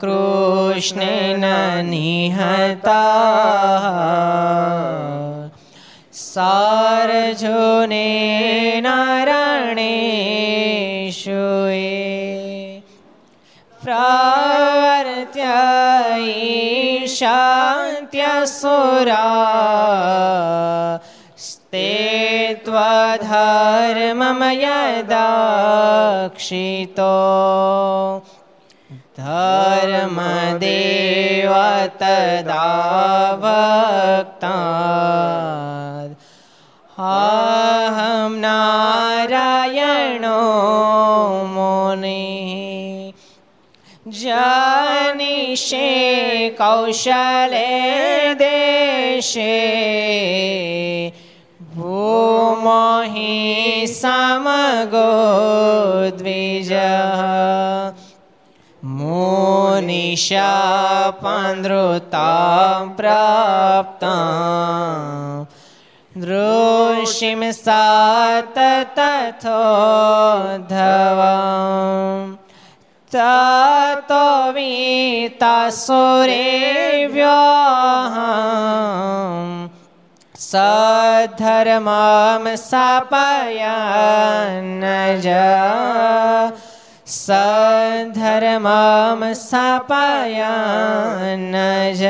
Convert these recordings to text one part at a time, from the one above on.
કૃષ્ણેન નિહતા સારજોને નારણેશુએ પ્રવર્ત્ય ઈશાન્ત્યસુરા સ્તે ત્વધર્મમયદાક્ષિતો ધર્મદેવ તદા ભક્તા અહમ નારાયણો મુનિ જનિષે કૌશલે દેશે ભૂમોહિ સમગો દ્વિજ પ્રાપ્તા દૃશિમ સાત તથોધવા તતો વીતાસુરેવ્યહમ સધર્મમ સાપયન જ સધર્મમ સાપયન જ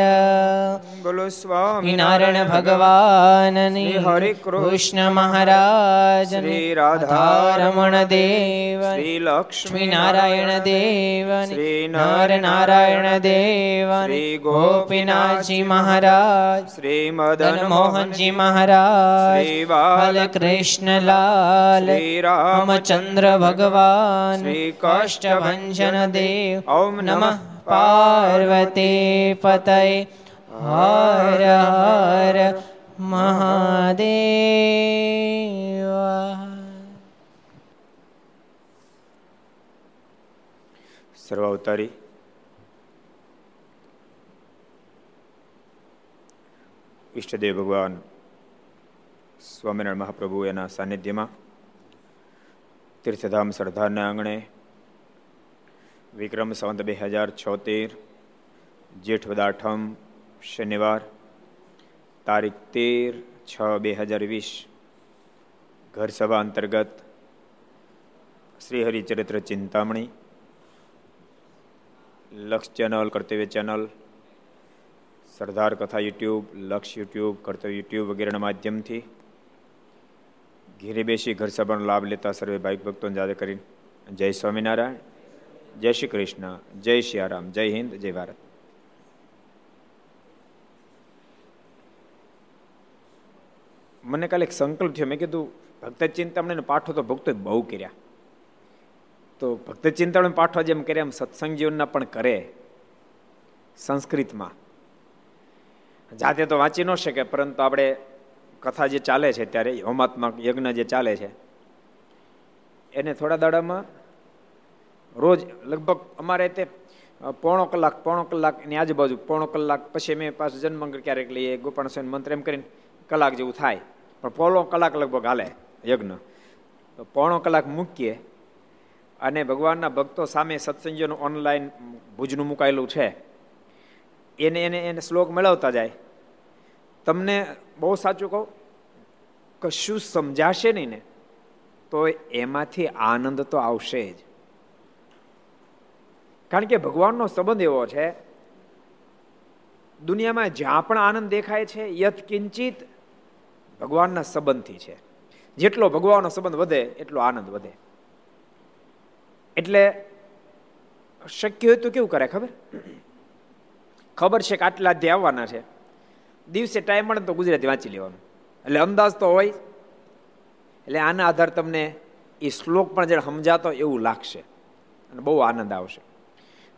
બોલો સ્વામી નારાયણ ભગવાન. હરે કૃષ્ણ મહારાજ શ્રી રાધારમણ દેવ શ્રી લક્ષ્મી નારાયણ દેવ શ્રી નર નારાયણ દેવ શ્રી ગોપીનાથજી મહારાજ. શ્રી મદન મદન મોહનજી મહારાજ. શ્રી બાલ કૃષ્ણલાલ શ્રી રામચંદ્ર ભગવાન. શ્રી કષ્ટભંજન દેવ. ઓમ નમઃ પાર્વતી પતય. હર હર મહાદેવ. સર્વાવતારી. ઈષ્ટદેવ ભગવાન સ્વામિનારાયણ મહાપ્રભુ એના સાનિધ્યમાં તીર્થધામ સરદારના આંગણે વિક્રમ સંવત બે હજાર છોતેર જેઠ વદાઠમ શનિવાર, તારીખ તેર છ બે હજાર વીસ ઘર સભા અંતર્ગત શ્રી હરિચરિત્ર ચિંતામણી, લક્ષ ચેનલ, કર્તવ્ય ચેનલ, સરદાર કથા યુટ્યુબ, લક્ષ યુટ્યુબ, કર્તવ્ય યુટ્યુબ વગેરેના માધ્યમથી ઘેરે બેસી ઘર સભાનો લાભ લેતા સર્વે ભાઈક ભક્તોને જાદે કરીને જય સ્વામિનારાયણ, જય શ્રી કૃષ્ણ, જય શ્રી આરામ જય હિન્દ, જય ભારત. મને કાલે એક સંકલ્પ થયો. મેં કીધું, ભક્ત ચિંતામણી પાઠો તો ભક્તો બહુ કર્યા. તો ભક્ત ચિંતામણી પાઠો જેમ કર્યા એમ સત્સંગ જીવનના પણ કરે સંસ્કૃતમાં. જાતે તો વાંચી ન શકે, પરંતુ આપણે કથા જે ચાલે છે ત્યારે હોમાત્મા યજ્ઞ જે ચાલે છે, એને થોડા દાડામાં રોજ લગભગ અમારે તે પોણો કલાક પોણો કલાક એની આજુબાજુ, પોણો કલાક પછી મેં પાછું જન્મંગળ ક્યારેક લઈએ સ્વામી મંત્ર એમ કરીને કલાક જેવું થાય. પણ પોણો કલાક લગભગ હાલે યજ્ઞ. તો પોણો કલાક મૂકીએ અને ભગવાનના ભક્તો સામે સત્સંગીઓનું ઓનલાઈન ભુજનું મુકાયેલું છે. એને એને એને શ્લોક મેળવતા જાય. તમને બહુ સાચું કહું, કશું સમજાશે નહીં ને, તો એમાંથી આનંદ તો આવશે જ. કારણ કે ભગવાનનો સંબંધ એવો છે, દુનિયામાં જ્યાં પણ આનંદ દેખાય છે યથ કિંચિત ભગવાનના સંબંધથી છે. જેટલો ભગવાનનો સંબંધ વધે, એટલો આનંદ વધે. એટલે શક્ય હોય તો કેવું કરે ખબર? ખબર છે કે આટલા અધ્યાય આવવાના છે. દિવસે ટાઈમ મળે તો ગુજરાતી વાંચી લેવાનું. એટલે અંદાજ તો હોય. એટલે આના આધાર તમને એ શ્લોક પણ જે સમજાતો એવું લાગશે. અને બહુ આનંદ આવશે.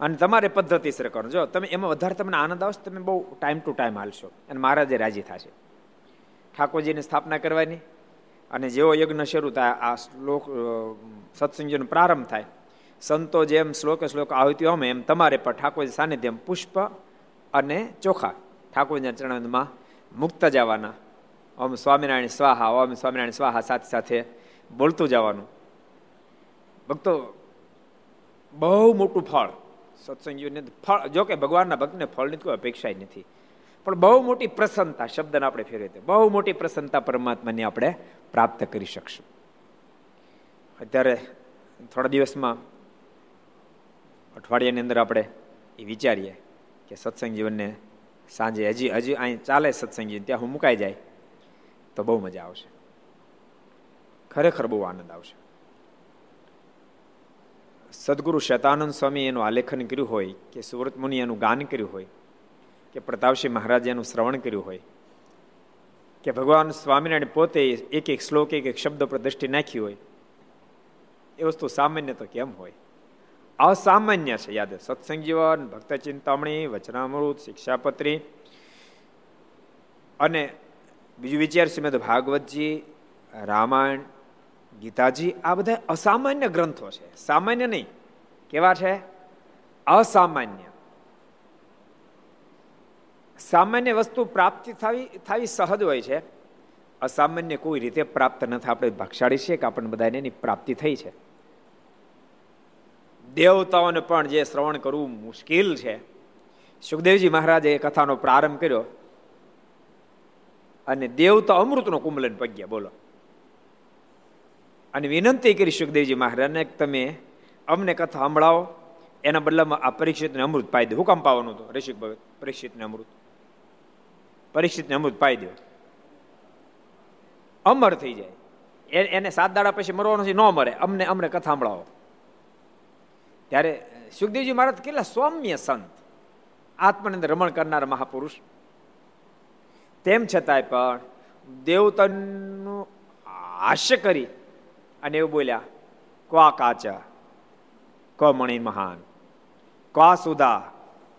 અને તમારે પદ્ધતિસર કરો જો તમે એમાં વધારે તમને આનંદ આવશે, તમે બહુ ટાઈમ ટુ ટાઈમ હાલશો. અને મહારાજે રાજી થશે. ઠાકોરજીની સ્થાપના કરવાની અને જેવો યજ્ઞ શરૂ થાય, આ શ્લોક સત્સંગનો પ્રારંભ થાય, સંતો જેમ શ્લોકે શ્લોક આવતી હોય એમ તમારે પણ ઠાકોરજી સાનિધ્યમ પુષ્પ અને ચોખા ઠાકોરજીના ચરણમાં મુક્ત જવાના. ઓમ સ્વામિનારાયણ સ્વાહા, ઓમ સ્વામિનારાયણ સ્વાહા સાથે સાથે બોલતું જવાનું. ભક્તો, બહુ મોટું ફળ. સત્સંગીઓને ફળ, જો કે ભગવાનના ભક્તને ફળની કોઈ અપેક્ષા નથી. પણ બહુ મોટી પ્રસન્નતા, શબ્દને આપણે ફેરવીએ બહુ મોટી પ્રસન્નતા પરમાત્માની આપણે પ્રાપ્ત કરી શકશું. અત્યારે થોડા દિવસમાં અઠવાડિયાની અંદર આપણે એ વિચારીએ કે સત્સંગ જીવનને સાંજે હજી હજી અહીં ચાલે સત્સંગ જીવન, ત્યાં હું મુકાઈ જાય, તો બહુ મજા આવશે. ખરેખર બહુ આનંદ આવશે. સદગુરુ શતાનંદ સ્વામી એનું આલેખન કર્યું હોય કે સુરત મુનિ એનું ગાન કર્યું હોય કે પ્રતાપસિંહ મહારાજે એનું શ્રવણ કર્યું હોય. કે ભગવાન સ્વામિનારાયણ પોતે એક એક શ્લોક, એક એક શબ્દ પર દ્રષ્ટિ નાખી હોય. એ વસ્તુ સામાન્ય તો કેમ હોય? અસામાન્ય છે, યાદ સત્સંગ જીવન, ભક્ત ચિંતામણી, વચનામૃત, શિક્ષાપત્રી. અને બીજું વિચાર તો ભાગવતજી, રામાયણ, ગીતાજી, આ બધા અસામાન્ય ગ્રંથો છે. સામાન્ય નહીં. કેવા છે? અસામાન્ય. સામાન્ય વસ્તુ પ્રાપ્તિ થવી થવી સહજ હોય છે. અસામાન્ય કોઈ રીતે પ્રાપ્ત ન થાય. આપણે ભાગશાળી છીએ કે આપણને બધાને એની પ્રાપ્તિ થઈ છે. દેવતાઓને પણ જે શ્રવણ કરવું મુશ્કેલ છે. સુખદેવજી મહારાજે એ કથાનો પ્રારંભ કર્યો. અને દેવતા અમૃતનો કુંભલન પગ્યા, બોલો. અને વિનંતી કરી સુખદેવજી મહારાજને તમે અમને કથા સંભળાવો. એના બદલામાં આ પરીક્ષિતને અમૃત પાઈ દે. હુકમ પાવાનું હતું ઋષિક ભગત પરીક્ષિતને અમૃત. પરીક્ષિતને અમૃત પાઈ દો. અમર થઈ જાય. એને સાત દાડા પછી મરવાનો છે ન મરે. અમને અમને કથા સંભળાવો. ત્યારે સુખદેવજી મહારાજ કેટલા સૌમ્ય સંત. આત્માની અંદર રમણ કરનાર મહાપુરુષ. તેમ છતાંય પણ દેવતનનું હાસ્ય કરી અને એવું બોલ્યા ક્વા કાચા? ક મણી મહાન? ક્વા સુધા?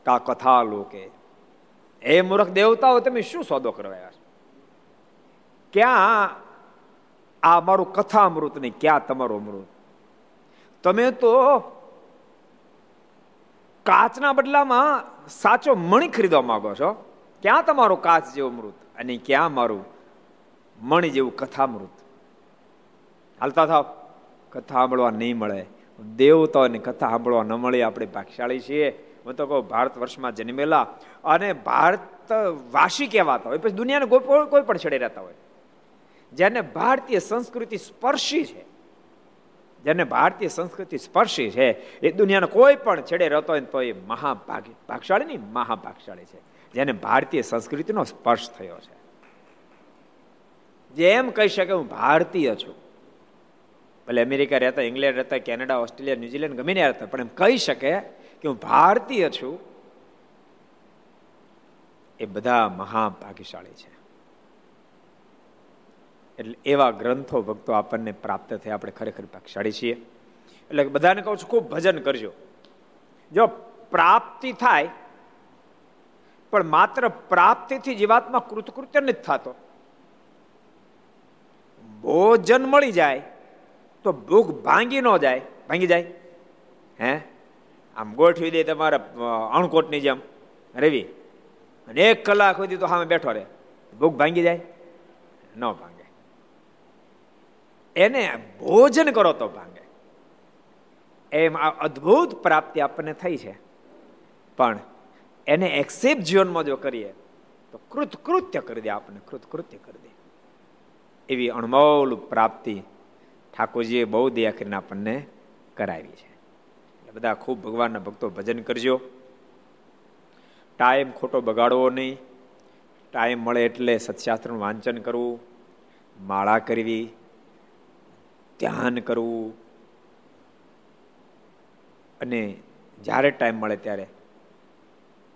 કા કથા લોકે? એ મૂર્ખ દેવતાઓ તમે શું સોદો કરવા ક્યાં આ મારું કથા અમૃત નહીં ક્યાં તમારું અમૃત? તમે તો કાચના બદલામાં સાચો મણી ખરીદવા માંગો છો. ક્યાં તમારું કાચ જેવું મૃત અને ક્યાં મારું મણી જેવું કથામૃત? હાલતા થાવ. કથા સાંભળવા નહીં મળે. દેવતાઓની કથા સાંભળવા ન મળે. આપણે ભાગશાળી છીએ. હું તો કહું ભારત વર્ષમાં જન્મેલા અને ભારત વાસી કહેવાતા હોય. પછી દુનિયાને કોઈ કોઈ પણ છેડે રહેતા હોય. જેને ભારતીય સંસ્કૃતિ સ્પર્શી છે, જેને ભારતીય સંસ્કૃતિ સ્પર્શી છે, એ દુનિયાના કોઈ પણ છેડે રહેતો હોય તો એ મહાભાગી ભાગશાળી નહીં મહાભાગશાળી છે, જેને ભારતીય સંસ્કૃતિનો સ્પર્શ થયો છે. જેમ કહી શકે હું ભારતીય છું. ભલે અમેરિકા રહેતા, ઇંગ્લેન્ડ રહેતા, કેનેડા, ઓસ્ટ્રેલિયા, ન્યુઝીલેન્ડ ગમે ત્યાં રહેતા, પણ એમ કહી શકે કે હું ભારતીય છું. એ બધા મહાભાગ્યશાળી છે. એટલે એવા ગ્રંથો ભક્તો આપણને પ્રાપ્ત થયા. આપણે ખરેખર ભાગશાળી છીએ. એટલે બધાને કહું છું, ખૂબ ભજન કરજો. જો પ્રાપ્તિ થાય, પણ માત્ર પ્રાપ્તિથી જીવાત્મા કૃતકૃત્ય નથી થતો. ભોજન મળી જાય તો ભૂખ ભાંગી ન જાય. ભાંગી જાય. હે? આમ ગોઠવી દે તમારા અણકોટની જેમ. રવિ, અને એક કલાક સુધી તો સામે બેઠો રહે. ભૂખ ભાંગી જાય? ન ભાંગે. એને ભોજન કરો તો ભાંગે. એમ આ અદ્ભુત પ્રાપ્તિ આપણને થઈ છે. પણ એને એક્સેપ્ટ જીવનમાં જો કરીએ, તો કૃતકૃત્ય કરી દે આપણને, કૃતકૃત્ય કરી દે. એવી અણમોલ પ્રાપ્તિ ઠાકોરજીએ બહુ દયા કરીને આપણને કરાવી છે. એટલે બધા ખૂબ ભગવાનના ભક્તો ભજન કરજો. ટાઈમ ખોટો બગાડવો નહીં. ટાઈમ મળે એટલે સત્શાસ્ત્રનું વાંચન કરવું, માળા કરવી, ધ્યાન કરવું. અને જ્યારે ટાઈમ મળે ત્યારે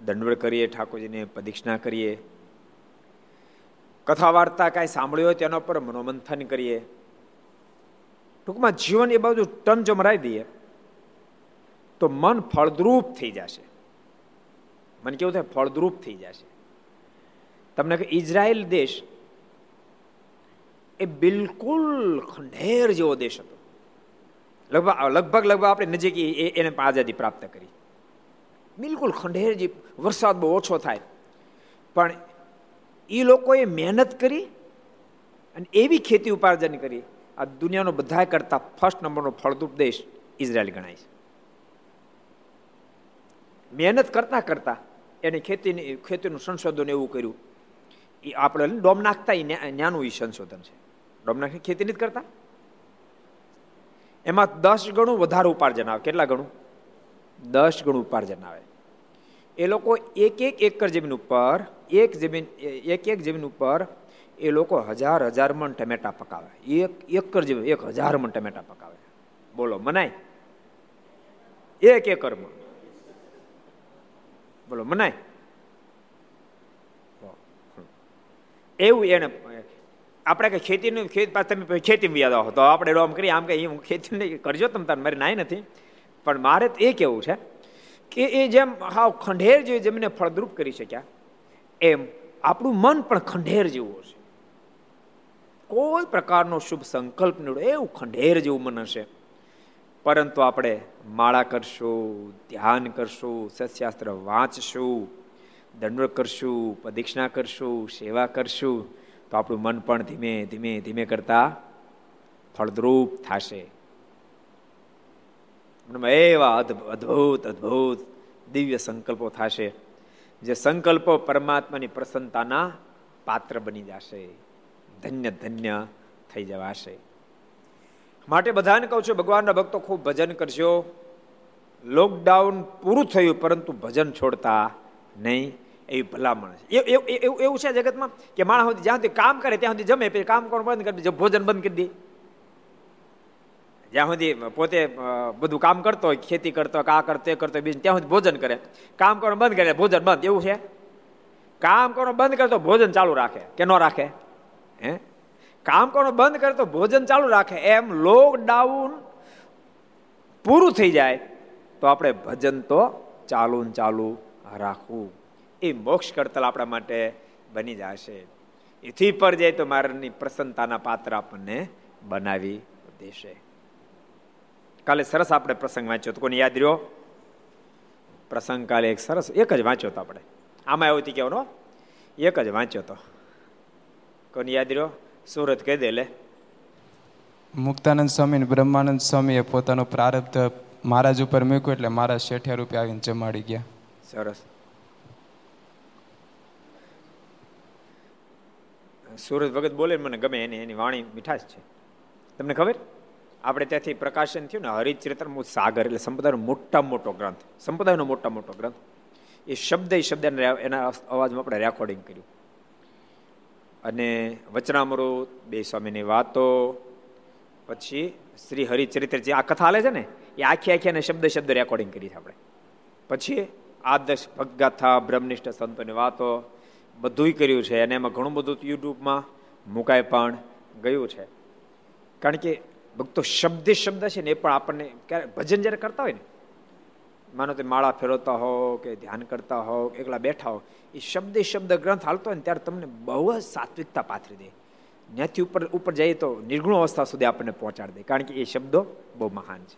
દંડવડ કરીએ, ઠાકોરજીને પ્રદિક્ષિણા કરીએ. કથા વાર્તા કાંઈ સાંભળ્યો તેના પર મનોમંથન કરીએ. ટૂંકમાં જીવન એ બાજુ ટન જો દઈએ, તો મન ફળદ્રુપ થઈ જશે. મન કેવું થાય? ફળદ્રુપ થઈ જશે. તમને ઇઝરાયલ દેશ એ બિલકુલ ખંડેર જેવો દેશ હતો. લગભગ લગભગ લગભગ આપણે નજીક એને આઝાદી પ્રાપ્ત કરી. બિલકુલ ખંડેર જે વરસાદ બહુ ઓછો થાય. પણ એ લોકોએ મહેનત કરી અને એવી ખેતી ઉપાર્જન કરી આ દુનિયાનો બધા કરતા ફર્સ્ટ નંબરનો ફળદ્રુપ દેશ ઇઝરાયલ ગણાય છે. મહેનત કરતા કરતા એને ખેતીની, ખેતીનું સંશોધન એવું કર્યું. એ આપણે ડોમ નાખતા એ ન્યાનું એ સંશોધન છે. ડોમ નાખી ખેતી નથી કરતા? એમાં દસ ગણું વધારે ઉપાર્જન આવે. કેટલા ગણું? દસ ગણું ઉપાર્જન આવે. એ લોકો એક એક એકર જમીન ઉપર, એક જમીન એક એક જમીન ઉપર એ લોકો હજાર હજાર મણ ટમેટા પકાવે. એક એકર જેવું એક હજાર મણ ટમેટા પકાવે. બોલો, મનાય? એક એકરમાં બોલો, મનાય? એવું એને, આપણે કે ખેતીનું, ખેત તમે ખેતી યાદ આવો તો આપણે આમ કરીએ, આમ કે હું ખેતી નહીં કરજો, તમે તાર મારે નાય નથી. પણ મારે એ કેવું છે કે એ જેમ હાવ ખંડેર જેવી જમીને ફળદ્રુપ કરી શક્યા, એમ આપણું મન પણ ખંડેર જેવું હશે. કોઈ પ્રકારનો શુભ સંકલ્પ નીવડે એવું ખંડેર જેવું મન હશે. પરંતુ આપણે માળા કરશું, ધ્યાન કરશું સત્શાસ્ત્ર વાંચશું, દંડ કરશું પ્રદક્ષિણા કરશું, સેવા કરશું, તો આપણું મન પણ ધીમે ધીમે ધીમે કરતા ફળદ્રુપ થશે. એવા અદ્ભુત અદ્ભુત દિવ્ય સંકલ્પો થશે, જે સંકલ્પો પરમાત્માની પ્રસન્નતાના પાત્ર બની જશે. ધન્ય ધન્ય થઈ જવાશે. માટે બધાને કહું છું, ભગવાનના ભક્તો ખૂબ ભજન કરજો. લોકડાઉન પૂરું થયું, પરંતુ ભજન છોડતા નહીં. એવી ભલામણ છે. એવું એવું છે જગતમાં કે માણસ જ્યાં સુધી કામ કરે, ત્યાં સુધી જમે, પછી કામ કરવાનું બંધ કરી દે? ભોજન બંધ કરી દે. જ્યાં સુધી પોતે બધું કામ કરતો હોય, ખેતી કરતો હોય આ કરતો એ કરતો બીજું ત્યાં સુધી ભોજન કરે. કામ કરવાનું બંધ કરે, ભોજન બંધ. એવું છે? કામ કરવાનું બંધ કરે તો ભોજન ચાલુ રાખે કે ન રાખે? હે? કામ કરવાનું બંધ કરે તો ભોજન ચાલુ રાખે. એમ લોકડાઉન પૂરું થઈ જાય તો આપણે ભજન તો ચાલુ ચાલુ રાખવું. એ મોક્ષ કરતલ આપણા માટે બની જશે. એથી પર જાય તો મારાની પ્રસન્નતાના પાત્ર આપણને બનાવી દેશે. કાલે સરસ આપણે પ્રસંગ વાંચ્યો તો કોને યાદ રહ્યો? પ્રસંગ કાલે એક સરસ, એક જ વાંચ્યો હતો આપણે. આમાં એવું કહેવાનો, એક જ વાંચ્યો હતો. કોને યાદ રહ્યો સુરત કહી દે લે. મુક્તાનંદ સ્વામી બ્રહ્માનંદ સ્વામીએ પોતાનો પ્રારબ્ધ મહારાજ ઉપર મૂક્યો એટલે મારા શેઠિયા રૂપિયા આવીને જમાડી ગયા. સરસ. સુરત ભગત બોલે મને ગમે એની એની વાણી મીઠાશ છે. તમને ખબર? આપણે ત્યાંથી પ્રકાશન થયું ને હરિચરિત્ર સાગર એટલે સંપ્રદાયનો મોટા મોટો ગ્રંથ. સંપ્રદાયનો મોટા મોટો ગ્રંથ. એ શબ્દ એ શબ્દ એના અવાજમાં આપણે રેકોર્ડિંગ કર્યું. અને વચનામૃત, બે સ્વામીની વાતો, પછી શ્રી હરિચરિત્ર જે આ કથા હાલે છે ને, એ આખી આખી અને શબ્દ શબ્દ રેકોર્ડિંગ કરી છે આપણે. પછી આદર્શ ભગગાથા, બ્રહ્મનિષ્ઠ સંતોની વાતો, બધુંય કર્યું છે અને એમાં ઘણું બધું યુટ્યુબમાં મુકાય પણ ગયું છે. કારણ કે ભક્તો શબ્દ શબ્દ છે ને એ પણ આપણને ક્યારે ભજન જ્યારે કરતા હોય ને માનો તે માળા ફેરવતા હો કે ધ્યાન કરતા હો એકલા બેઠા હો એ શબ્દ શબ્દ ગ્રંથ હાલતો હોય ને ત્યારે તમને બહુ જ સાત્વિકતા પાથરી દે. ત્યાંથી ઉપર ઉપર જઈએ તો નિર્ગુણ અવસ્થા સુધી આપણને પહોંચાડી દે, કારણ કે એ શબ્દો બહુ મહાન છે.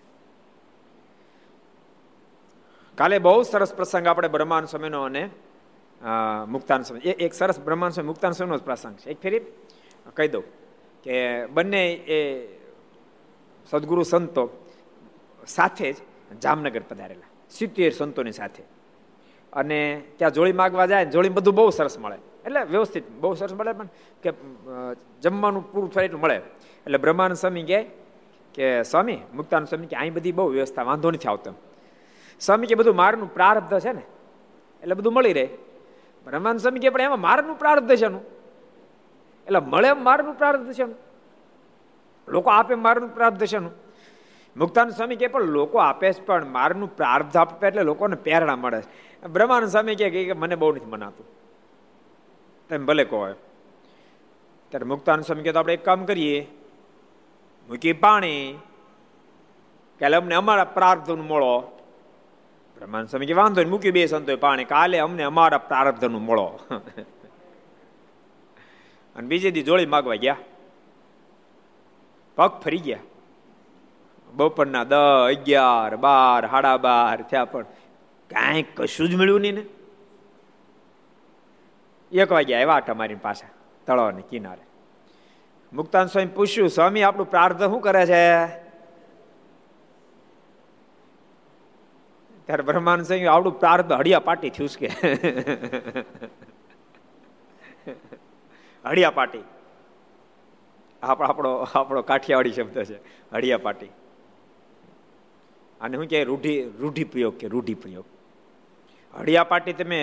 કાલે બહુ સરસ પ્રસંગ આપણે બ્રહ્માંડ સમયનો અને મુક્તાન સમય એક સરસ બ્રહ્માંડ સમય મુક્તાન સમયનો જ પ્રસંગ છે. એક ફેરી કહી દઉં કે બંને એ સદગુરુ સંતો સાથે જ જામનગર પધારેલા. સિત્તેર સંતોની સાથે. અને ત્યાં જોડી માગવા જાય જોડી બધું બહુ સરસ મળે. એટલે વ્યવસ્થિત બહુ સરસ મળે પણ કે જમવાનું પૂરું થાય એટલું મળે. એટલે બ્રહ્માનંદ સ્વામી કહે કે, સ્વામી, મુક્તાનંદ સ્વામી કે અહીં બધી બહુ વ્યવસ્થા, વાંધો નથી આવતો. સ્વામી કે, બધું મારનું પ્રારબ્ધ છે ને? એટલે બધું મળી રહે. બ્રહ્માનંદ સ્વામી કે પણ એમાં મારનું પ્રારબ્ધ છે એટલે મળે મારનું પ્રારબ્ધ છે લોકો આપે મારનું પ્રારબ્ધ છે મુક્તાનંદ સ્વામી કે પણ લોકો આપે છે, પણ મારનું પ્રાર્થ આપે એટલે લોકોને પ્રેરણા મળે છે. બ્રહ્માનંદ સ્વામી કે મને બહુ નથી મનાતું. તમે ભલે કહો. ત્યારે મુક્તાનંદ સ્વામી કે તો આપણે એક કામ કરીએ. મૂકી પાણી. કે અમને અમારા પ્રાર્થનું મળો. બ્રહ્માંડ સ્વામી કે વાંધો મૂકી બે સંતો પાણી. કાલે અમને અમારા પ્રાર્થનું મળો. અને બીજે દી જોડી માગવા ગયા. પગ ફરી ગયા. બપોરના દ અગિયાર, બાર, સાડા બાર થયા પણ કાંઈ કશું જ મળ્યું નહીં ને. એક વાગ્યા આવ્યા તમારી પાસે, તળાવની કિનારે. મુક્તાન સ્વામી પૂછ્યું, સ્વામી, આપણું પ્રાર્થ શું કરે છે? ત્યારે બ્રહ્માંડ સ્વામી આવડું પ્રાર્થ હળિયા પાટી થયું કે? હળિયા પાટી. આપણો આપણો કાઠિયાવાડી શબ્દ છે, હળિયા પાટી. અને શું કહેવાય રૂઢિ રૂઢિપ્રયોગ કે રૂઢિપ્રયોગ હળિયા પાટી તમે,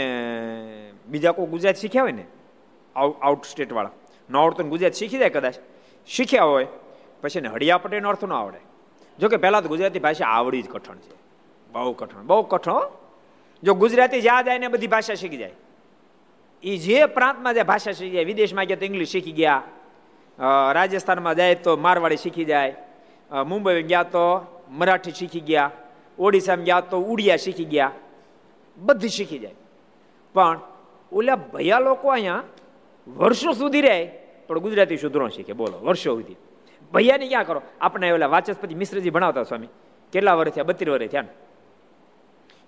બીજા કોઈ ગુજરાત શીખ્યા હોય ને? આઉટ સ્ટેટવાળા નો આવડતું ગુજરાત શીખી જાય કદાચ. શીખ્યા હોય, પછી ને હળિયા પાટીનો અર્થ ન આવડે. જો કે પહેલાં તો ગુજરાતી ભાષા આવડી જ કઠણ છે. બહુ કઠણ બહુ કઠણ જો ગુજરાતી જ્યાં જાય ને બધી ભાષા શીખી જાય. એ જે પ્રાંતમાં જે ભાષા શીખી જાય. વિદેશમાં ગયા તો ઇંગ્લિશ શીખી ગયા. રાજસ્થાનમાં જાય તો મારવાડી શીખી જાય. મુંબઈ ગયા તો મરાઠી શીખી ગયા, ઓડિશામાં ગયા તો ઉડિયા શીખી ગયા, બધી શીખી જાય. પણ ઓલા ભયા લોકો અહીંયા વર્ષો સુધી રહે, પણ ગુજરાતી શુદ્રો શીખે. બોલો, વર્ષો સુધી. ભૈયાને ક્યાં કરો? આપણે ઓલા વાચસ્પતિ મિશ્રજી ભણાવતા સ્વામી. કેટલા વર્ષ થયા? બત્રીસ વર્ષ થયા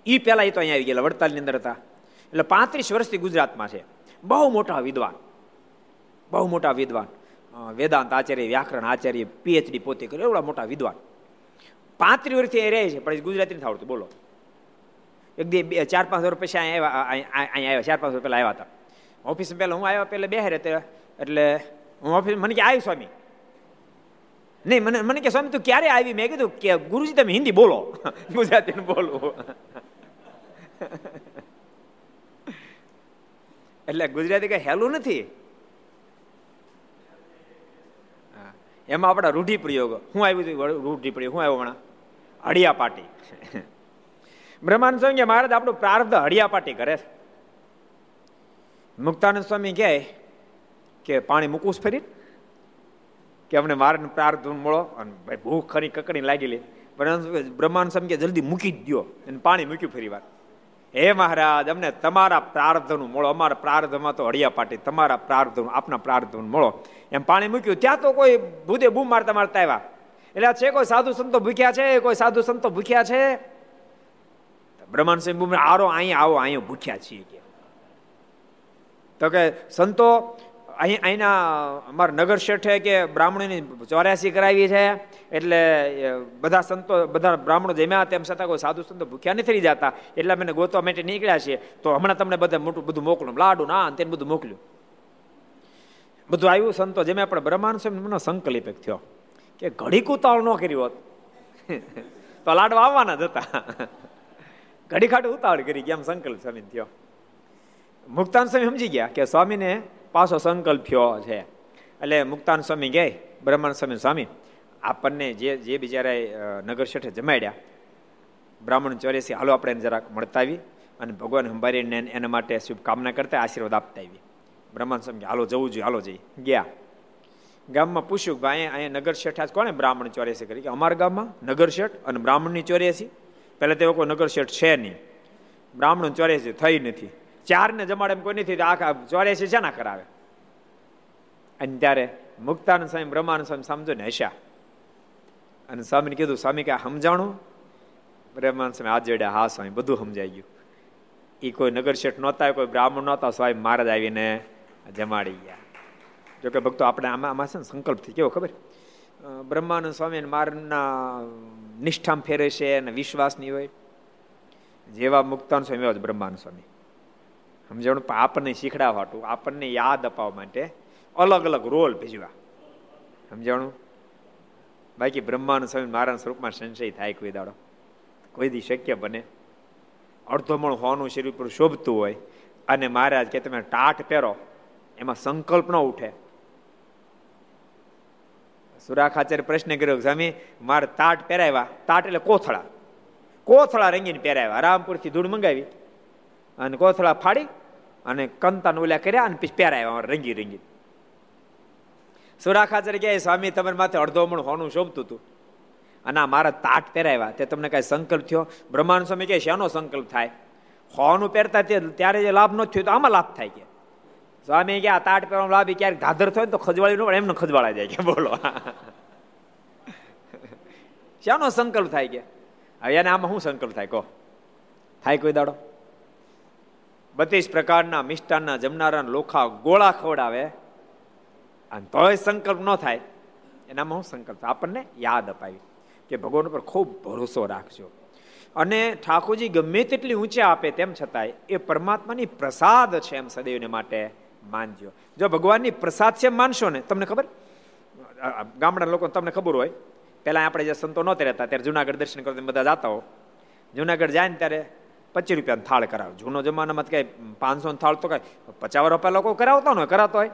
એ પહેલા એ તો અહીંયા આવી ગયેલા, વડતાલની અંદર હતા. એટલે પાંત્રીસ વર્ષથી ગુજરાતમાં છે. બહુ મોટા વિદ્વાન. બહુ મોટા વિદ્વાન. વેદાંત આચાર્ય, વ્યાકરણ આચાર્ય, પીએચડી પોતે કર્યો. એવડા મોટા વિદ્વાન. પાંત્રીસ વર્ષથી એ રહે છે, પણ ગુજરાતી નથી આવડતું. બોલો. એક બે ચાર, પાંચ વર્ષ પછી અહીંયા આવ્યા અહીંયા આવ્યા, ચાર, પાંચ વર્ષ પહેલાં આવ્યા હતા. ઓફિસ પહેલાં હું આવ્યા પહેલાં બે રહેતે એટલે હું ઓફિસ, મને કે આવી સ્વામી. નહીં, મને મને કે સ્વામી, તું ક્યારે આવી? મેં કીધું કે ગુરુજી, તમે હિન્દી બોલો. ગુજરાતી બોલો એટલે ગુજરાતી કઈ હેલું નથી? એમાં આપણા રૂઢિપ્રયોગ. હું આવ્યું હતું રૂઢિપ્રયોગ. હું આવ્યો હમણાં? હડિયા પાટી બ્રહ્માંડ સ્વામી મહારાજ, આપણું પ્રાર્થ હડિયા પાટી કરે છે. મુક્તાનંદ સ્વામી કહે કે પાણી મૂકવું ફરી કે અમને મારે પ્રાર્થ મળો. અને ભાઈ ભૂખ ખરી કકડી લાગેલી બ્રહ્માનંદ સ્વામી કે જલ્દી મૂકી જ દો અને પાણી મૂક્યું ફરી વાર. હે મહારાજ, અમને તમારા પ્રાર્થનું મળો. અમારા પ્રાર્થમાં તો હળિયા પાટી તમારા પ્રાર્થનું આપના પ્રાર્થનું મળો. એમ પાણી મૂક્યું. ત્યાં તો કોઈ ભૂદે બૂમ મારતા મારતા આવ્યા. એટલે છે, કોઈ સાધુ સંતો ભૂખ્યા છે, કોઈ સાધુ સંતો ભૂખ્યા છે? બ્રહ્માંડ સિંહ આરો અહીંયા આવો અહીંયા ભૂખ્યા છીએ કે. તો કે, સંતો, અહીં, અહીંના અમારા નગર શેઠે કે બ્રાહ્મણોની ચોર્યાસી કરાવી છે, એટલે બધા સંતો, બધા બ્રાહ્મણો જમ્યા, તેમ છતાં કોઈ સાધુ સંતો ભૂખ્યા નથી થઈ જતા. એટલે મને ગોતવા માટે નીકળ્યા છે તો હમણાં તમને બધા મોટું, બધું મોકલું, લાડુ, ના તેને બધું મોકલ્યું. બધું આવ્યું, સંતો જેમ આપણે બ્રહ્માંડ સ્વામી મને સંકલ્પ થયો. કે ઘડીક ઉતાવળ ન કરી હોત. તો લાડવા આવવાના જ હતા. ઘડી ખાટું ઉતાવળ કરી ગયા એમ સંકલ્પ સ્વામી થયો. મુક્તાન સ્વામી સમજી ગયા કે સ્વામીને પાછો સંકલ્પ થયો છે. એટલે મુક્તાન સ્વામી ગયા બ્રહ્માંડ સ્વામી સ્વામી, આપણને જે જે બિચારા નગર શેઠે જમાડ્યા, બ્રાહ્મણ ચોર્યાસી, હાલો આપણે એને જરાક મળતા આવી અને ભગવાન હંભારીને એના માટે શુભકામના કરતા આશીર્વાદ આપતા આવી બ્રહ્માન સ્વામી હાલો જવું જોઈએ, હાલો જઈ. ગયા. ગામમાં પૂછ્યું કે અહીંયા અહીંયા નગર શેઠ કોને બ્રાહ્મણ ચોર્યાસી કરી? કે અમારા ગામમાં નગર શેઠ અને બ્રાહ્મણની ચોર્યાસી. પહેલાં તેઓ કોઈ નગર શેઠ છે નહીં. બ્રાહ્મણ ચોર્યાસી થઈ નથી. ચારને જમાડે એમ કોઈ નથી આખા ચોર્યાસી છે ના કરાવે? અને ત્યારે મુક્તાન સ્વામી, બ્રહ્માનંદ સ્વામી સમજો ને હસ્યા. અને સ્વામીને કીધું, સ્વામી કે સમજાણું? બ્રહ્માનંદ સ્વામી, હાથ જોડ્યા, હા સ્વામી, બધું સમજાઈ ગયું. એ કોઈ નગર શેઠ નહોતા, કોઈ બ્રાહ્મણ નહોતા, સ્વામી મહારાજ આવીને જમાડી ગયા. જોકે ભક્તો આપણે આમાં આમાં છે ને સંકલ્પથી, કેવો ખબર? બ્રહ્માનંદ સ્વામી મારના નિષ્ઠામ ફેરે છે અને વિશ્વાસની હોય. જેવા મુક્તાન સ્વામી, એવા જ બ્રહ્માનંદ સ્વામી. સમજાણું આપણને શીખડાવવા હતું આપણને યાદ અપાવવા માટે અલગ અલગ રોલ ભેજવા. સમજાણું બાકી બ્રહ્માનંદ સ્વામી મારા સ્વરૂપમાં સંશય થાય કોઈ દાડો. કોઈ દી શક્ય બને. અડધોમણ હોવાનું શરીર પર શોભતું હોય અને મહારાજ કે તમે ટાટ પહેરો. એમાં સંકલ્પ ન ઉઠે. સુરાખાચાર્ય પ્રશ્ન કર્યો સ્વામી, મારે તાટ પહેરાવ્યા. તાટ એટલે કોથળા. કોથળા રંગીને પહેરાવ્યા. રામપુરથી ધૂળ મંગાવી અને કોથળા ફાડી અને કંતાન ઓલા કર્યા અને પછી પહેરાવ્યા રંગી રંગી સુરાખાચર કહે, સ્વામી, તમારી માથે અડધો મણ હોનું શોભતું હતું. અને આ મારા તાટ પહેરાવ્યા. તે તમને કઈ સંકલ્પ થયો? બ્રહ્માંડ સ્વામી કહે, શેનો સંકલ્પ થાય? હોનું પહેરતા તે ત્યારે જે લાભ ન થયો તો આમાં લાભ થાય કે? સ્વામી કે આ તાટ પહેરવા લાભ ક્યારેક ધાધર થાય તો ખજવાળી નું પણ એમને ખજવાળા જાય કે બોલો. શાનો સંકલ્પ થાય કે? હવે એને આમાં શું સંકલ્પ થાય? કહો. થાય કોઈ દાડો? બત્રીસ પ્રકારના મિષ્ટાનના જમનારા લોખા ગોળા ખવડાવે અને તોય સંકલ્પ ન થાય. એનામાં હું સંકલ્પ આપણને યાદ અપાવી કે ભગવાન ઉપર ખૂબ ભરોસો રાખજો. અને ઠાકોરજી ગમે તેટલી ઊંચે આપે તેમ છતાંય એ પરમાત્માની પ્રસાદ છે એમ સદૈવને માટે. માનજો જો ભગવાનની પ્રસાદ છે માનશો ને, તમને ખબર? ગામડા લોકો તમને ખબર હોય, પહેલાં આપણે જે સંતો નહોતા રહેતા, ત્યારે જુનાગઢ દર્શન કરતા બધા જતા હો. જુનાગઢ જાય ને ત્યારે પચીસ રૂપિયાનો થાળ કરાવે. જૂનો જમાનામાં કઈ પાંચસો થાળ તો કઈ પચાસ રૂપિયા લોકો કરાવતા હોય કરાતો હોય.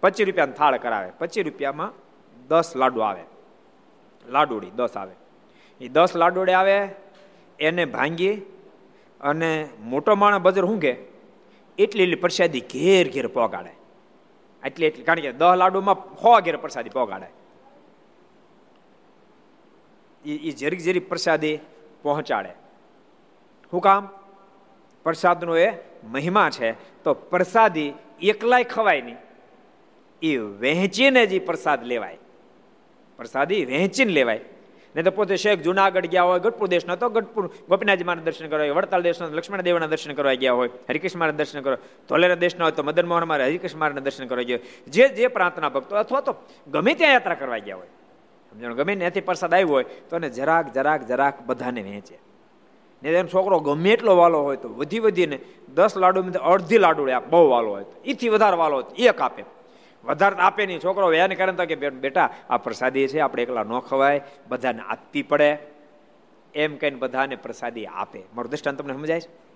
પચીસ રૂપિયાનો થાળ કરાવે. પચીસ રૂપિયામાં દસ લાડુ આવે. લાડુડી દસ આવે. એ દસ લાડુડી આવે, એને ભાંગી અને મોટો માણસ બજર શું એટલી એટલી પ્રસાદી ઘેર ઘેર પોગાડે. એટલી એટલી, કારણ કે દહ લાડુમાં હો ઘેર પ્રસાદી પોગાડે. એ જરીક જરીક પ્રસાદી પહોંચાડે. શું કામ? પ્રસાદનો એ મહિમા છે. તો પ્રસાદી એકલાય ખવાય નહીં. એ વહેંચીને જ પ્રસાદ લેવાય. પ્રસાદી વહેંચીને લેવાય. નહીં તો પોતે શેખ જુનાગઢ ગયા હોય, ગઢપુર દેશના તો ગઢપુર. ગોપીનાથજી મારા દર્શન કરવા હોય વડતાલ દેશના લક્ષ્મણ દેવના દર્શન કરવા ગયા હોય, હરિકૃષ્ણ મારા દર્શન કરવા. ધોલેરા દેશના હોય તો મદન મોહન મારા, હરિકૃષ્ણ મારના દર્શન કરવા ગયા જે જે પ્રાંતના ભક્તો, અથવા તો ગમે ત્યાં યાત્રા કરવા ગયા હોય. સમજણ ગમે ત્યાંથી પ્રસાદ આવ્યો હોય, તો એને જરાક જરાક જરાક બધાને વહેંચે. ને એમ છોકરો ગમે એટલો વાલો હોય તો વધી વધીને દસ લાડુ અડધી લાડુ બહુ વાલો હોય તો. એથી વધારે વાલો હોય એક આપે. વધારે આપે નહીં છોકરો વ્યાન કરે તો કે બેટા, આ પ્રસાદી છે, આપણે એકલા ન ખવાય, બધાને આપવી પડે. એમ કહીને બધાને પ્રસાદી આપે. મારું દ્રષ્ટાંત તમને સમજાય છે?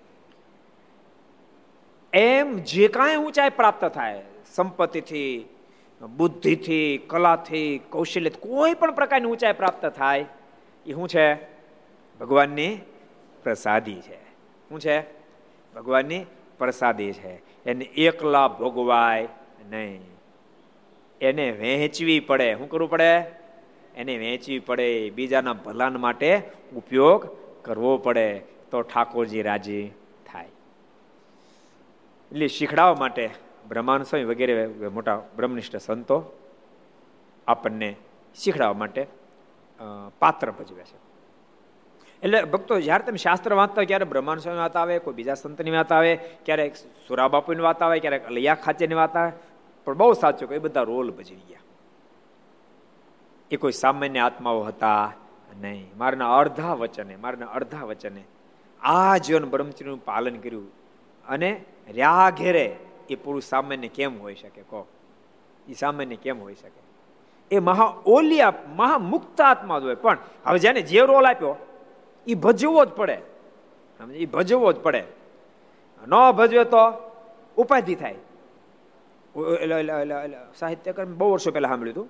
એમ જે કાંઈ ઊંચાઈ પ્રાપ્ત થાય, સંપત્તિથી, બુદ્ધિથી, કલાથી કૌશલ્ય કોઈ પણ પ્રકારની ઊંચાઈ પ્રાપ્ત થાય, એ શું છે? ભગવાનની પ્રસાદી છે. શું છે? ભગવાનની પ્રસાદી છે. એને એકલા ભોગવાય નહીં. એને વહેંચવી પડે. શું કરવું પડે? એને વહેંચવી પડે. બીજાના ભલાન માટે ઉપયોગ કરવો પડે. તો ઠાકોરજી રાજી થાય. એટલે શીખડાવવા માટે બ્રહ્માન સ્વામી વગેરે મોટા બ્રહ્મનિષ્ઠ સંતો આપણને શીખડાવવા માટે પાત્ર ભજવે છે. એટલે ભક્તો, જ્યારે તમે શાસ્ત્ર વાંચતા હોય ક્યારે બ્રહ્માન સ્વામી વાત આવે, કોઈ બીજા સંતની વાત આવે, ક્યારેક સુરા બાપુની વાત આવે, ક્યારેક અલૈયા ખાચેની વાત આવે પણ બહુ સાચું એ બધા રોલ ભજવી ગયા. એ કોઈ સામાન્ય આત્માઓ હતા નહીં. મારના અડધા વચને, મારના અડધા વચને આ જીવન બ્રહ્મચર્યનું પાલન કર્યું. અને રહ્યા ઘેરે એ પુરુષ સામાન્ય કેમ હોઈ શકે? કહો. એ સામાન્ય કેમ હોઈ શકે? એ મહા ઓલિયા મહા મુક્ત આત્મા જ હોય. પણ હવે જેને જે રોલ આપ્યો એ ભજવો જ પડે. એ ભજવો જ પડે. ન ભજવે તો ઉપાધિ થાય. સાહિત્યકર બહુ વર્ષો પહેલાં સાંભળ્યું હતું.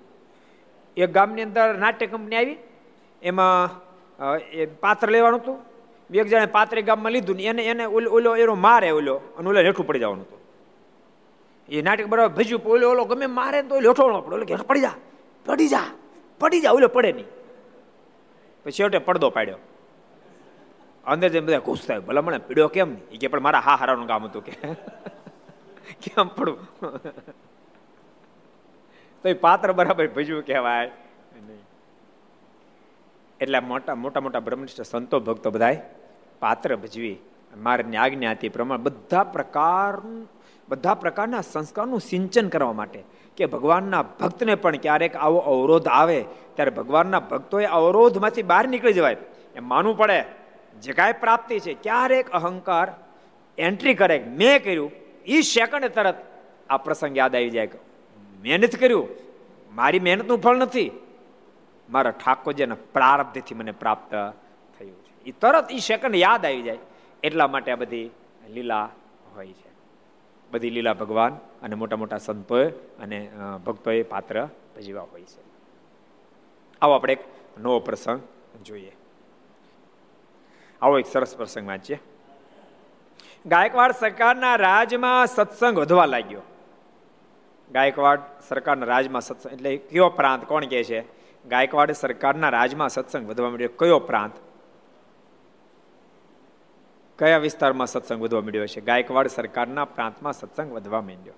એક ગામની અંદર નાટ્ય કંપની આવી. એમાં એ પાત્ર લેવાનું હતું. એક જણે પાત્ર ગામમાં લીધું ને એને એને ઓલો એનો મારે ઓલો, અને ઓલો હેઠું પડી જવાનું હતું. એ નાટક બરાબર ભજ્યું ઓલો ઓલો ગમે મારે તો હેઠો પડે. ઓલો હેઠ પડી જા પડી જા પડી જા. ઓલો પડે નહીં. પછી છેવટે પડદો પાડ્યો. અંદર જેમ બધા ઘૂસ થાય. ભલા મને પીડ્યો કેમ નહીં? કે, પણ મારા હા હારાનું કામ હતું કે. કેમ પડવું તો પાત્ર બરાબર ભજવું કહેવાય. એટલે મોટા મોટા મોટા બ્રહ્મનિષ્ઠ સંતો, ભક્તો બધા પાત્ર ભજવી. મારની આજ્ઞા હતી પ્રમાણે બધા પ્રકાર બધા પ્રકારના સંસ્કારનું સિંચન કરવા માટે કે ભગવાનના ભક્તને પણ ક્યારેક આવો અવરોધ આવે, ત્યારે ભગવાનના ભક્તોએ અવરોધમાંથી બહાર નીકળી જવાય. એમ માનવું પડે. જે કાંઈ પ્રાપ્તિ છે, ક્યારેક અહંકાર એન્ટ્રી કરે મેં કર્યું એ સેકન્ડ તરત આ પ્રસંગ યાદ આવી જાય મહેનત કર્યું. મારી મહેનતનું ફળ નથી. મારા ઠાકોરજીના પ્રારબ્ધથી મને પ્રાપ્ત થયું છે. એ તરત એ સેકન્ડ યાદ આવી જાય એટલા માટે આ બધી લીલા હોય છે. બધી લીલા ભગવાન અને મોટા મોટા સંતોએ અને ભક્તોએ પાત્ર ભજવા હોય છે. આવો આપણે એક નવો પ્રસંગ જોઈએ. આવો એક સરસ પ્રસંગ વાંચીએ. ગાયકવાડ સરકારના રાજમાં સત્સંગ વધવા લાગ્યો. ગાયકવાડ સરકારના રાજમાં સત્સંગ, એટલે કયો પ્રાંત કોણ કહે છે? ગાયકવાડ સરકારના રાજમાં સત્સંગ વધવા મળ્યો. કયો પ્રાંત? કયા વિસ્તારમાં સત્સંગ વધવા મળ્યો છે? ગાયકવાડ સરકારના પ્રાંતમાં સત્સંગ વધવા માંડ્યો.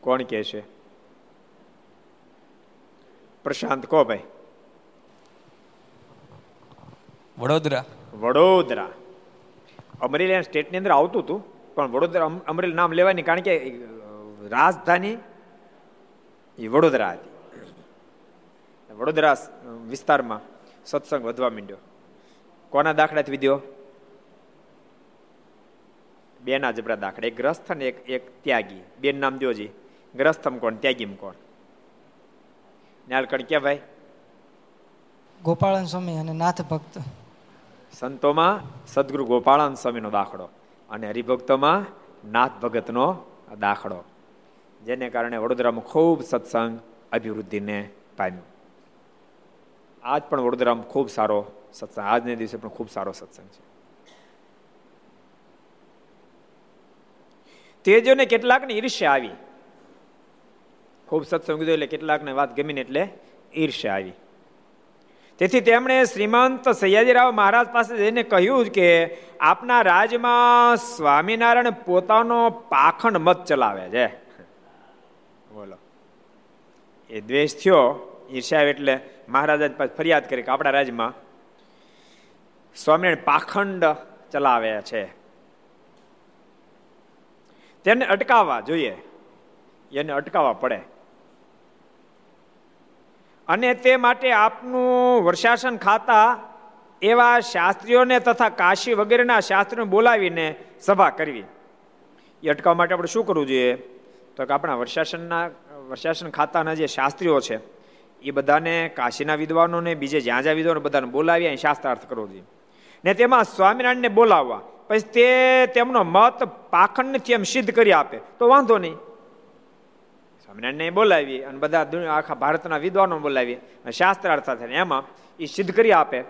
કોણ કહે છે? પ્રશાંત કો ભાઈ. વડોદરા. વડોદરા. અમરેલી સ્ટેટની અંદર આવતું હતું પણ વડોદરા અમરેલી નામ લેવાની કારણ કે રાજધાની એ વડોદરા હતી. વડોદરા વિસ્તારમાં સત્સંગ વધવા માંડ્યો. કોના દાખલાથી વિદ્યો બેના જબરા દાખલા. એક ગ્રસ્થ ને એક એક ત્યાગી. બેન નામ દોજી ગ્રસ્થમ કોણ? ત્યાગીમ કોણ? નાલકણ કે ભાઈ? ગોપાળન સ્વામી અને નાથ ભક્ત. સંતોમાં સદગુરુ ગોપાળાન સ્વામીનો દાખલો અને હરિભક્તોમાં નાથ ભગતનો દાખલો, જેને કારણે વડોદરામાં ખૂબ સત્સંગ અભિવૃદ્ધિને પામ્યું. આજ પણ વડોદરામાં ખૂબ સારો સત્સંગ, આજને દિવસે પણ ખૂબ સારો સત્સંગ છે. તેજોને કેટલાકને ઈર્ષ્યા આવી. ખૂબ સત્સંગ એટલે કેટલાકને વાત ગમીને એટલે ઈર્ષ્યા આવી. તેથી તેમણે શ્રીમંત સયાજીરાવ મહારાજ પાસે જઈને કહ્યું કે આપના રાજમાં સ્વામિનારાયણ પોતાનો પાખંડ મત ચલાવે છે. બોલો. એ દ્વેષ થયો, ઈર્ષ્યા એટલે મહારાજા પાસે ફરિયાદ કરી કે આપણા રાજમાં સ્વામિનારાયણ પાખંડ ચલાવે છે. તેને અટકાવવા જોઈએ. એને અટકાવવા પડે. અને તે માટે આપનું વર્ષાસન ખાતા એવા શાસ્ત્રીઓને તથા કાશી વગેરેના શાસ્ત્રીઓને બોલાવીને સભા કરવી. એ અટકાવવા માટે આપણે શું કરવું જોઈએ? તો કે આપણા વર્ષાસનના વર્ષાસન ખાતાના જે શાસ્ત્રીઓ છે, એ બધાને કાશીના વિદ્વાનોને, બીજે જ્યાં જ્યાં વિદ્વાનો બધાને બોલાવી અહીં શાસ્ત્રાર્થ કરવો જોઈએ. ને તેમાં સ્વામિનારાયણને બોલાવવા. પછી તે તેમનો મત પાખંડથી એમ સિદ્ધ કરી આપે. તો વાંધો નહીં. સ્વામિનારાયણને બોલાવી અને બધા આખા ભારતના વિદ્વાનો બોલાવી શાસ્ત્રાર્થ થાય એમાં એ સિદ્ધ કરી આપે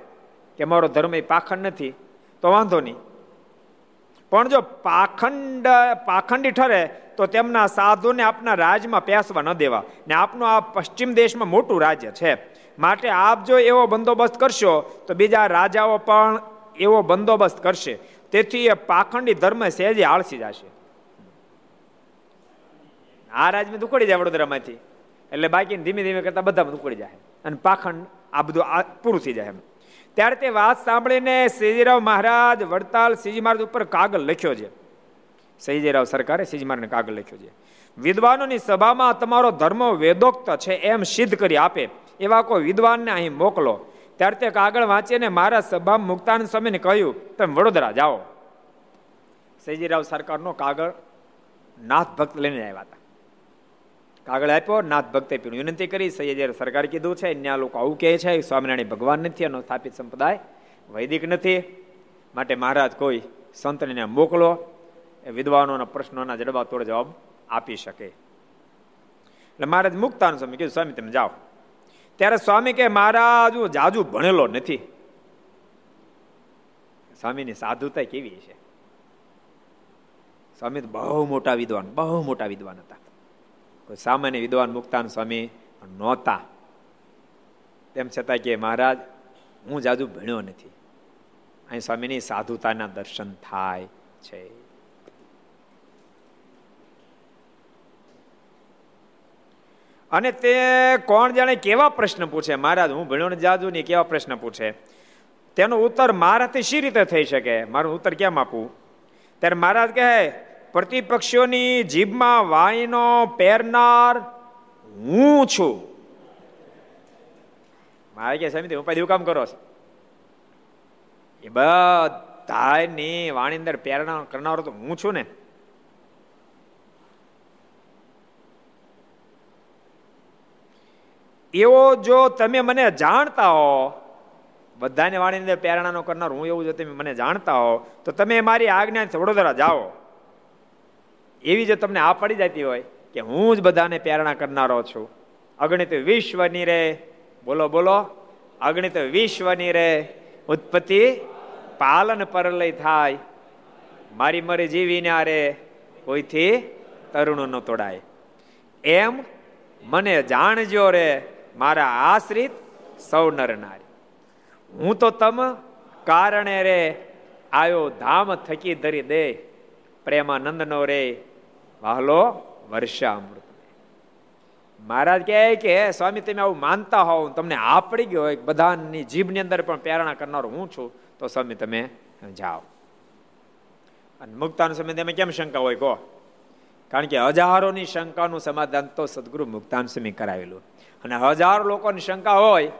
કે મારો ધર્મ એ પાખંડ નથી, તો વાંધો નહીં. પણ જો પાખંડ, પાખંડી ઠરે, તો તેમના સાધુને આપના રાજમાં પેસવા ન દેવા. ને આપનું આ પશ્ચિમ દેશમાં મોટું રાજ્ય છે. માટે આપ જો એવો બંદોબસ્ત કરશો, તો બીજા રાજાઓ પણ એવો બંદોબસ્ત કરશે. તેથી એ પાખંડી ધર્મ સહેજે આળસી જશે. આ રાજમાં ઉકળી જાય વડોદરામાંથી. એટલે બાકી ધીમે ધીમે કરતા બધા ઉકળી જાય. અને પાખંડ આ બધું પૂરું થઈ જાય એમ. ત્યારે તે વાત સાંભળીને શ્રીજીરાવ મહારાજ વડતાલ શ્રીજી મહારાજ ઉપર કાગળ લખ્યો છે. સહીજીરાવ સરકારે શ્રીજી મહારાજને કાગળ લખ્યો છે. વિદ્વાનોની સભામાં તમારો ધર્મ વેદોક્ત છે એમ સિદ્ધ કરી આપે. એવા કોઈ વિદ્વાનને અહીં મોકલો. ત્યારે તે કાગળ વાંચીને મારા સભા મુક્તાનંદ સ્વામીને કહ્યું, તમે વડોદરા જાઓ. સહીજીરાવ સરકારનો કાગળ નાથ ભક્ત લઈને આવ્યા હતા. કાગળ આપ્યો, નાથ ભક્તે પીણું વિનંતી કરી, સૈયદ સરકાર કીધું છે ત્યાં લોકો આવું કહે છે, સ્વામિનારાયણ ભગવાન નથી, એનો સ્થાપિત સંપ્રદાય વૈદિક નથી. માટે મહારાજ કોઈ સંતને મોકલો, એ વિદ્વાનોના પ્રશ્નોના જડબા તોડ જવાબ આપી શકે. એટલે મહારાજ મુક્તાન સ્વામી કીધું, સ્વામી, તમે જાઓ. ત્યારે સ્વામી કે મહારાજ, હું જાજુ ભણેલો નથી. સ્વામીની સાધુતા કેવી છે સ્વામી બહુ મોટા વિદ્વાન, બહુ મોટા વિદ્વાન હતા. કોઈ સામાન્ય વિદ્વાન મુક્તાન સ્વામી નહોતા. તેમ છતાં કે મહારાજ, હું જાજુ ભણ્યો નથી. અહીં સ્વામીની સાધુતાના દર્શન થાય છે. અને તે કોણ જાણે કેવા પ્રશ્ન પૂછે? મહારાજ, હું ભણ્યો જાજુ ને કેવા પ્રશ્ન પૂછે? તેનો ઉત્તર મારાથી શી રીતે થઈ શકે? મારું ઉત્તર કેમ આપું? ત્યારે મહારાજ કહે પ્રતિપક્ષીઓની જીભમાં વાણીનો પહેરનાર હું છું. મારે કે સમિતિ ઉપાધિ કામ કરો એ બધાની વાણી અંદર પ્રેરણા કરનારો તો હું છું ને. એવો જો તમે મને જાણતા હો બધાને વાણી અંદર પ્રેરણાનો કરનાર હું એવું જો તમે મને જાણતા હો, તો તમે મારી આજ્ઞાથી વડોદરા જાઓ. એવી જો તમને આ પડી જતી હોય કે હું જ બધાને પ્રેરણા કરનારો છું. અગણિત વિશ્વની રે. બોલો બોલો. અગણિત વિશ્વની રે. ઉત્પત્તિ પાલન પરલય થાય. મારી મરી જીવીને રે. કોઈથી? તરુણ ન તોડાય. એમ મને જાણજો રે, મારા આશ્રિત સૌ નર હું તો તમ કારણે રે. આયો ધામ થકી ધરી દે. પ્રેમાનંદ નો રે. વાહલો વર્ષા અમૃત મહારાજ કહે કે, સ્વામી, તમે આવું માનતા હોવ, તમને આપડી ગયો હોય બધાની જીભની અંદર પણ પ્રેરણા કરનારો હું છું, તો સ્વામી, તમે જાઓ. અને મુક્તાનું સમય તમે કેમ શંકા હોય, કહો? કારણ કે હજારોની શંકાનું સમાધાન તો સદગુરુ મુક્તાન સ્વામી કરાવેલું. અને હજારો લોકોની શંકા હોય,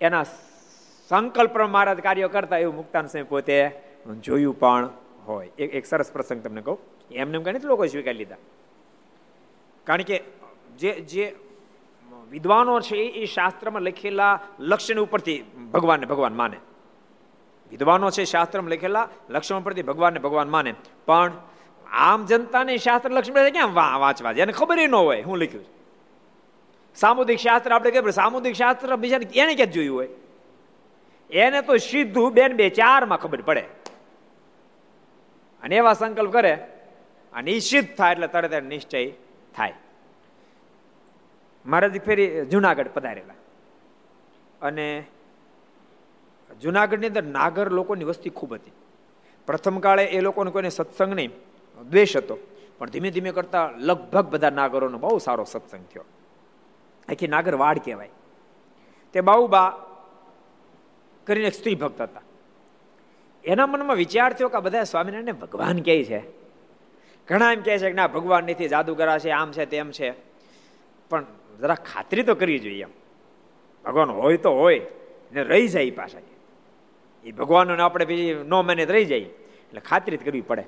એના સંકલ્પ મહારાજ કાર્ય કરતા, એવું મુક્તાન સ્વામી પોતે જોયું પણ હોય. એક સરસ પ્રસંગ તમને કહું. એમને એમ ગણિત લોકો સ્વીકારી લીધા. કારણ કે જે જે વિદ્વાનો છે એ શાસ્ત્રમાં લખેલા લક્ષણ ઉપરથી ભગવાનને ભગવાન માને. વિદ્વાનો છે શાસ્ત્રમાં લખેલા લક્ષણ ઉપરથી ભગવાનને ભગવાન માને. પણ આમ જનતાને શાસ્ત્ર લક્ષ્મી ક્યાં? વાંચવા એને ખબર ન હોય. હું લખ્યું સામુદિક શાસ્ત્ર આપણે કહે સામુદિક શાસ્ત્ર બીજાને એને ક્યાં જોયું હોય? એને તો સીધું બેન બે ચારમાં ખબર પડે. અને એવા સંકલ્પ કરે અને એ સિદ્ધ થાય એટલે તરત નિશ્ચય થાય. મહારાજ ફેરી જુનાગઢ પધારેલા. અને જુનાગઢની અંદર નાગર લોકોની વસ્તી ખૂબ હતી. પ્રથમ કાળે એ લોકોને કોઈને સત્સંગ નહીં, દ્વેષ હતો. પણ ધીમે ધીમે કરતા લગભગ બધા નાગરોનો બહુ સારો સત્સંગ થયો. આખી નાગર વાડ કહેવાય. તે બાઉબા કરીને એક સ્ત્રી ભક્ત હતા. એના મનમાં વિચાર થયો કે બધા સ્વામિનારાયણને ભગવાન કહે છે. ઘણા એમ કહે છે કે ના, ભગવાન નથી જાદુગરા છે, આમ છે, તેમ છે. પણ જરા ખાતરી તો કરવી જોઈએ એમ. ભગવાન હોય તો હોય, ને રહી જાય પાછા. એ ભગવાનને આપણે બીજી નો મહિને રહી જાય. એટલે ખાતરી કરવી પડે.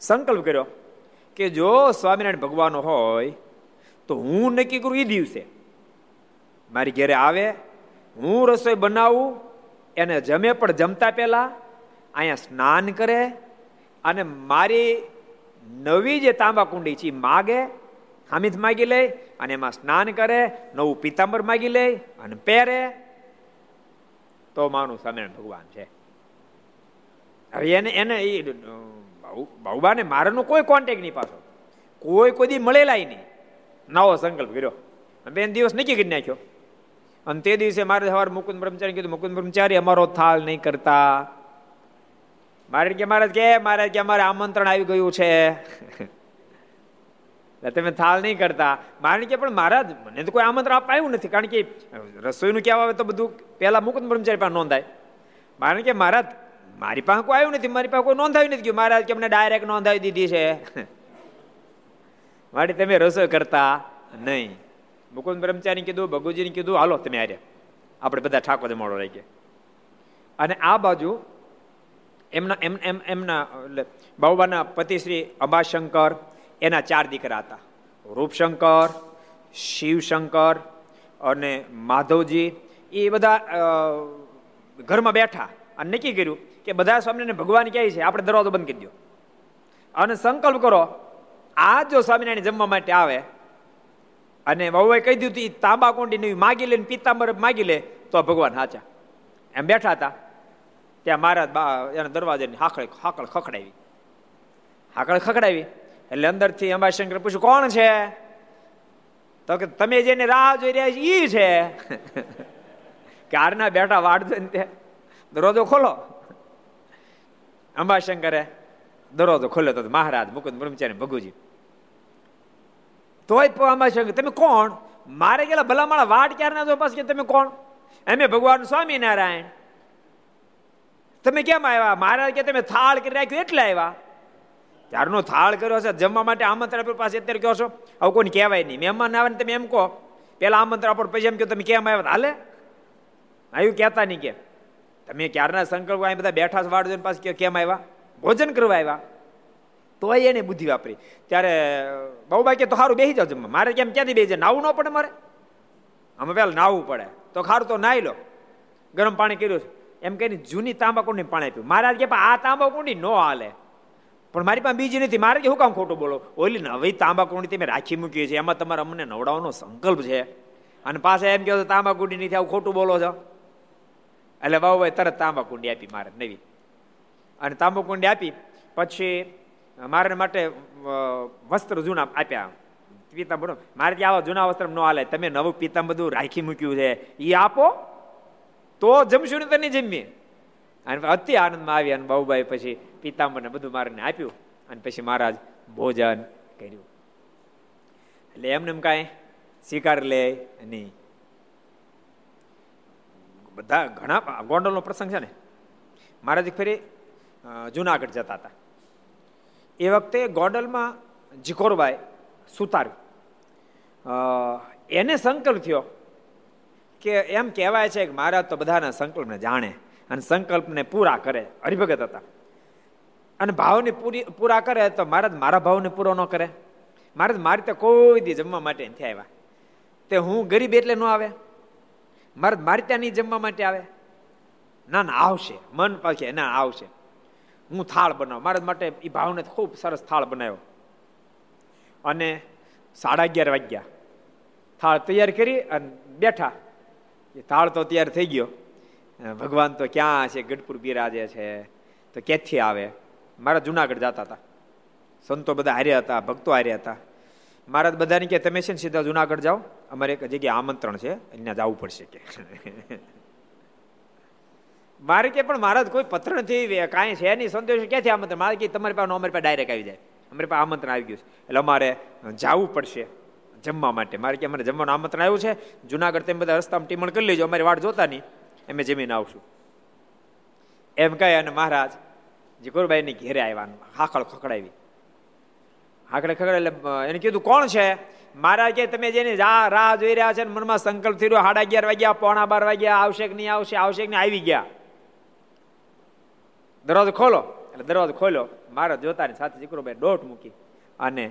સંકલ્પ કર્યો કે જો સ્વામિનારાયણ ભગવાન હોય, તો હું નક્કી કરું એ દિવસે. મારી ઘેરે આવે, હું રસોઈ બનાવું, એને જમે પણ જમતા પહેલા અહીંયા સ્નાન કરે, અને મારી નવી જે તાંબા કુંડી છે માગે, હામીદ માગી લે અને એમાં સ્નાન કરે, નવું પિતાંબર માગી લે અને પહેરે. તો માનું સ્વામિનારાયણ ભગવાન છે. હવે એને એને એ બાઉબાને મારાનો કોઈ કોન્ટેક નહીં પાછો. કોઈ કોઈ મળેલા નહીં. નવો સંકલ્પ કર્યો. બેન દિવસ નક્કી કરી નાખ્યો. અને તે દિવસે મારે સવાર મુકુંદ બ્રહ્મચારી કીધું, મુકુંદ બ્રહ્મચારી, અમારો થાલ નહીં કરતા. મારે કે મહારાજ કે, મારે કે અમારે આમંત્રણ આવી ગયું છે. તમે થાળ નહીં કરતા. મારે કે, પણ મહારાજ મને તો કોઈ આમંત્રણ આવ્યું નથી. કારણ કે રસોઈનું કહેવા આવે તો બધું પહેલા મુકુદ બ્રહ્મચારી પાસે નોંધાય. મારે કે મહારાજ મારી પાસે કોઈ આવ્યું નથી. મારી પાસે કોઈ નોંધાવી નથી ગયું મહારાજ કે અમને ડાયરેક્ટ નોંધાવી દીધી છે. મારી તમે રસોઈ કરતા નહીં. મુકુદ બ્રહ્મચારી કીધું, ભગુજીને કીધું, હાલો, તમે આર્યા આપણે બધા ઠાકોર મોડો રહી ગયા અને આ બાજુ એમના, એમ એમ, એમના બાબાના પતિ પતિશ્રી અંબાશંકર, એના ચાર દીકરા હતા. રૂપશંકર, શિવશંકર અને માધવજી, એ બધા ઘરમાં બેઠા અને નક્કી કર્યું કે બધા સ્વામિનારાયણ ભગવાન કહે છે? આપણે દરવાજો બંધ કરી દો. અને સંકલ્પ કરો, આ જો સ્વામિનારાયણ જમવા માટે આવે અને વહુએ કહી દીધું તાંબા કોંડી નવી માગી લે પિત્તાંબર માગી લે, તો ભગવાન હાચા. એમ બેઠા હતા. ત્યાં મહારાજ બા, એના દરવાજાની હાકળ હાકળ ખખડાવી. હાકળ ખખડાવી. એટલે અંદરથી અંબાશંકર પૂછ્યું, કોણ છે? તો કે, તમે જેને રાહ જોઈ રહ્યા છે, ઈ છે. કે આરના બેઠા વાળજો ને ત્યાં દરવાજો ખોલો. અંબાશંકરે દરવાજો ખોલ્યો તો મહારાજ મુકુંદ બ્રહ્મચારી ભગુજી, તોય અંબાશંકર, તમે કોણ? મારે ગયેલા ભલામાળા વાડ ક્યારે ના જો પાસ તમે કોણ? એમે ભગવાન સ્વામિનારાયણ. તમે કેમ આવ્યા? મહારાજ કે તમે થાળ કરી રાખ્યો એટલે આવ્યા? ત્યારનો થાળ કર્યો છે જમવા માટે આમંત્રણ આપ્યું પાસે અત્યારે કહો છો, આવું કોઈ કહેવાય નહીં. મહેમાન આવે ને તમે એમ કહો, પેલા આમંત્રણ આપો પછી એમ કહો, તમે કેમ આવ્યા? હાલે? આવ્યું કહેતા નહીં કે. તમે ક્યારના સંકલ્પ, અહીં બધા બેઠા વાળજો પાસે કેમ આવ્યા? ભોજન કરવા આવ્યા. તો એને બુદ્ધિ વાપરી. ત્યારે બહુ બાકી તો સારું બેસી જાવ જમવા. મારે કેમ ક્યાંથી બેસી જાય? નાવું ન પડે મારે? આમાં પેલા નાવું પડે. તો ખારું તો નાહી લો. ગરમ પાણી કર્યું એમ કહીને જૂની તાંબાકુંડી પાણી આપ્યું. મહારાજ કે આ તાંબાકુંડી ન હાલે. પણ મારી પાસે બીજી નથી. મારે કે શું કામ ખોટું બોલો? ઓલી નવી તાંબાકુંડી તમે રાખી મૂકી છે. એમાં તમારે અમને નવડાવવાનો સંકલ્પ છે. અને પાછા એમ કહો તાંબાકુંડી નથી, આવું ખોટું બોલો છો? એટલે બાબુ તરત તાંબાકુંડી આપી મારે નવી. અને તાંબાકુંડી આપી, પછી મારે માટે વસ્ત્ર જૂના આપ્યા. પિતાંબર મારે ત્યાં આવા જૂના વસ્ત્ર ન હાલે. તમે નવું પિતાંબર રાખી મૂક્યું છે. એ આપો તો જમશું ને તને જમીએ. અને અતિ આનંદમાં આવી અને બાબુભાઈ પછી પિતાંબરને બધું મારને આપ્યું અને પછી મહારાજ ભોજન કર્યું. એટલે એમને એમ કાંઈ સ્વીકાર લે નહીં. બધા ઘણા ગોંડલનો પ્રસંગ છે ને. મહારાજ ફરી જુનાગઢ જતા હતા. એ વખતે ગોંડલમાં જીકોરબાઈ સુતાર એને સંકલ્પ થયો કે એમ કહેવાય છે કે મહારાજ તો બધાના સંકલ્પને જાણે અને સંકલ્પને પૂરા કરે, હરિભગત હતા. અને ભાવને પૂરી, પૂરા કરે તો મહારાજ મારા ભાવને પૂરો ન કરે. મહારાજ મારી તો કોઈ દી જમવા માટે નથી આવ્યા. તે હું ગરીબ એટલે ન આવે. મહારાજ મારી ત્યાં નહીં જમવા માટે આવે. ના ના, આવશે. મન પાછે ના, આવશે. હું થાળ બનાવ. મારા માટે એ ભાવને ખૂબ સરસ થાળ બનાવ્યો. અને સાડા અગિયાર વાગ્યા. થાળ તૈયાર કરી અને બેઠા. એ તાળ તો તૈયાર થઈ ગયો. ભગવાન તો ક્યાં છે? ગઢપુર બિરાજે છે. તો ક્યાંથી આવે? મારા જુનાગઢ જતા હતા. સંતો બધા હાર્યા હતા, ભક્તો હાર્યા હતા. મહારાજ બધાને કે તમે છે ને સીધા જુનાગઢ જાઓ. અમારે એક જગ્યાએ આમંત્રણ છે. અહીંયા જવું પડશે. કે મારે કે, પણ મહારાજ, કોઈ પત્ર નથી કાંઈ છે નહીં. સંદેશ ક્યાંથી આમંત્રણ? મારે કે, તમારી પાસે, અમારી પાસે ડાયરેક્ટ આવી જાય. અમારી પાસે આમંત્રણ આવી ગયું છે. એટલે અમારે જવું પડશે. જમવા માટે. મારે કે અમારે જમવાનું આમંત્રણ આવ્યું છે. જુનાગઢ તેમ બધા રસ્તામાં ટીમણ કરી લેજો. અમારી વાટ જોતા નહીં. અમે જમીને આવશું. એમ કહે અને મહારાજ જીકોરબાઈની ઘેરે આવ્યા હાકળ ખકડાવી હાકડે ખકડે એટલે એને કીધું, કોણ છે? મહારાજ કે તમે જેની રાહ જોઈ રહ્યા છે મનમાં સંકલ્પ થઈ રહ્યો, સાડા અગિયાર વાગ્યા, પોણા બાર વાગ્યા, આવશે કે નહીં આવશે? આવશે કે નહીં? આવી ગયા. દરવાજો ખોલો. એટલે દરવાજો ખોલ્યો. મારા જોતાની સાથે જીકરોભાઈ દોટ મૂકી અને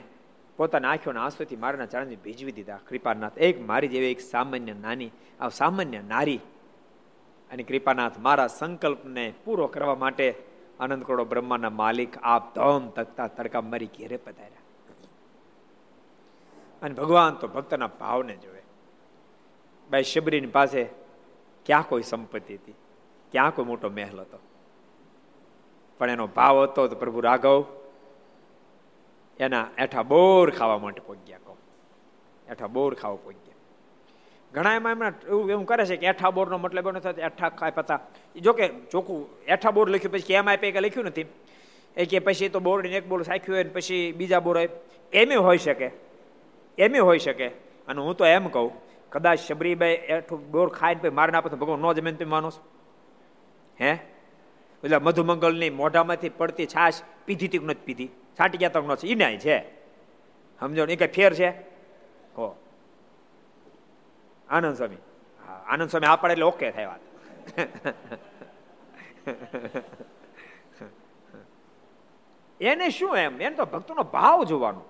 પોતાના આંખોના આંસુથી મારાના ચરણને ભીજવી દીધા. કૃપાનાથ, એક મારી જેવી એક સામાન્ય નાની, આ સામાન્ય નારી અને કૃપાનાથ, મારા સંકલ્પને પૂરો કરવા માટે આનંદ કરોડો બ્રહ્માના માલિક, આપ ધમ તકતા તડકા મારી ઘેરે પધાર્યા. અને ભગવાન તો ભક્તના ભાવને જોવે. ભાઈ શબરીની પાસે ક્યાં કોઈ સંપત્તિ હતી? ક્યાં કોઈ મોટો મહેલ હતો? પણ એનો ભાવ હતો તો પ્રભુ રાઘવ એના એઠા બોર ખાવા માટે પહોંચ્યા કહો. એઠા બોર ખાવા પહોંચ્યા ઘણા એમાં એમના એવું એવું કરે છે કે એઠા બોરનો મતલબ એનો થાય એઠા ખાય પતા જો કે ચોખ્ખું એઠા બોર લખ્યું પછી કેમ આપે કે લખ્યું નથી. એ કે પછી તો બોર્ડ એક બોર સાખ્યું હોય પછી બીજા બોર હોય. એમ હોઈ શકે. એમ હોઈ શકે. અને હું તો એમ કહું, કદાચ શબરીભાઈ એઠું બોર ખાઈને પછી મારે ના પછી ભગવાન ન જમીન તે માનો હે? એટલે મધુમંગલની મોઢામાંથી પડતી છાશ પીધી તીક નથી પીધી? છાટી ગયા છે. એ ન્યાય છે. સમજો એ કઈ ફેર છે? હો. આનંદ સ્વામી. હા, આનંદ સ્વામી આ પડે એટલે ઓકે થાય વાત. એને શું એમ? એને તો ભક્તોનો ભાવ જોવાનો.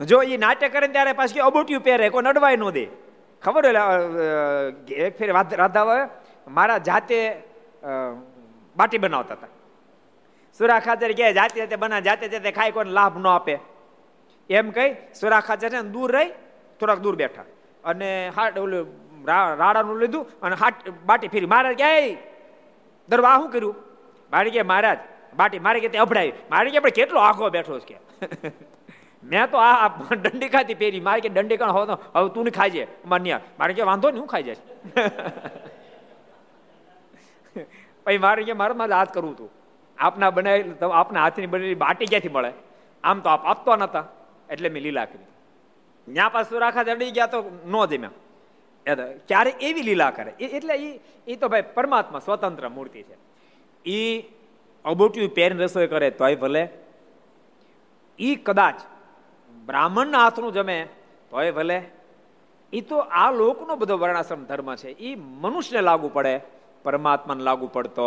જો એ નાટ્ય કરે ત્યારે પાછી અબોટિયું પહેરે, કોઈ નડવાય ન દે. ખબર એક ફેર રાધા મારા જાતે બાટી બનાવતા હતા. સુરા ખાચર કે જાતે જાતે બના જાતે જાતે ખાઈ કોઈને લાભ ન આપે. એમ કહી સુરા ખાચર છે દૂર રહી, થોડાક દૂર બેઠા. અને હાટ ઓલું રાડાનું લીધું અને હાટ બાટી ફેરી. મહારાજ કે દરવા શું કર્યું? મારે કે, મહારાજ, બાટી મારે કે તે અભડાવી મારે કે આપણે કેટલો આખો બેઠો છે કે? મેં તો આ દંડી ખાતી પહેરી. મારે કે, દંડી કણ હોતો, હવે તું ખાઈ જાય માન્ય મારે કે, વાંધો નહીં હું ખાઈ જાય પછી મારે કે, મારે મારે હાથ કરવું હતું. આપના બનાવેલી આપના હાથની બનેલી બાટી ક્યાંથી મળે? આમ તો આપ આપતો નતા, એટલે મેં લીલા કરી. ત્યાં પાછું રાખા જડી ગયા તો ન જમ્યા. ક્યારે એવી લીલા કરે? એટલે એ એ તો ભાઈ પરમાત્મા સ્વતંત્ર મૂર્તિ છે. એ અબોટ્યું પહેરીને રસોઈ કરે તોય ભલે. એ કદાચ બ્રાહ્મણના હાથનું જમે તોય ભલે. એ તો આ લોકનો બધો વર્ણાશ્રમ ધર્મ છે. એ મનુષ્યને લાગુ પડે, પરમાત્માને લાગુ પડતો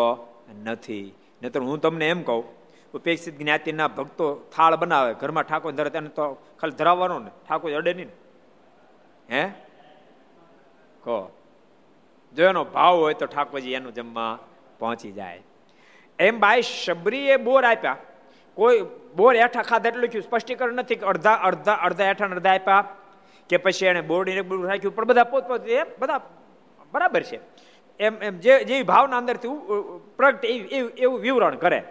નથી. નહીતર હું તમને એમ કહું, ઉપેક્ષિત જ્ઞાતિના ભક્તો થાળ બનાવે, ઘરમાં ઠાકોર ધરે, તેને તો ખાલી ધરાવવાનો ને, ઠાકોર અડે નહીં હે? કહો. જો એનો ભાવ હોય તો ઠાકોરજી એનું જમવા પહોંચી જાય. એમ બાઈ શબરીએ બોર આપ્યા. કોઈ બોર હેઠા ખાધા એટલું લખ્યું સ્પષ્ટીકરણ નથી કે અડધા અડધા અડધા હેઠા અડધા આપ્યા, કે પછી એને બોરડીને રાખ્યું, પણ બધા પોતપોત એ બધા બરાબર છે. એમ એમ, જે, જેવી ભાવના અંદરથી પ્રગટ એવું વિવરણ કરે.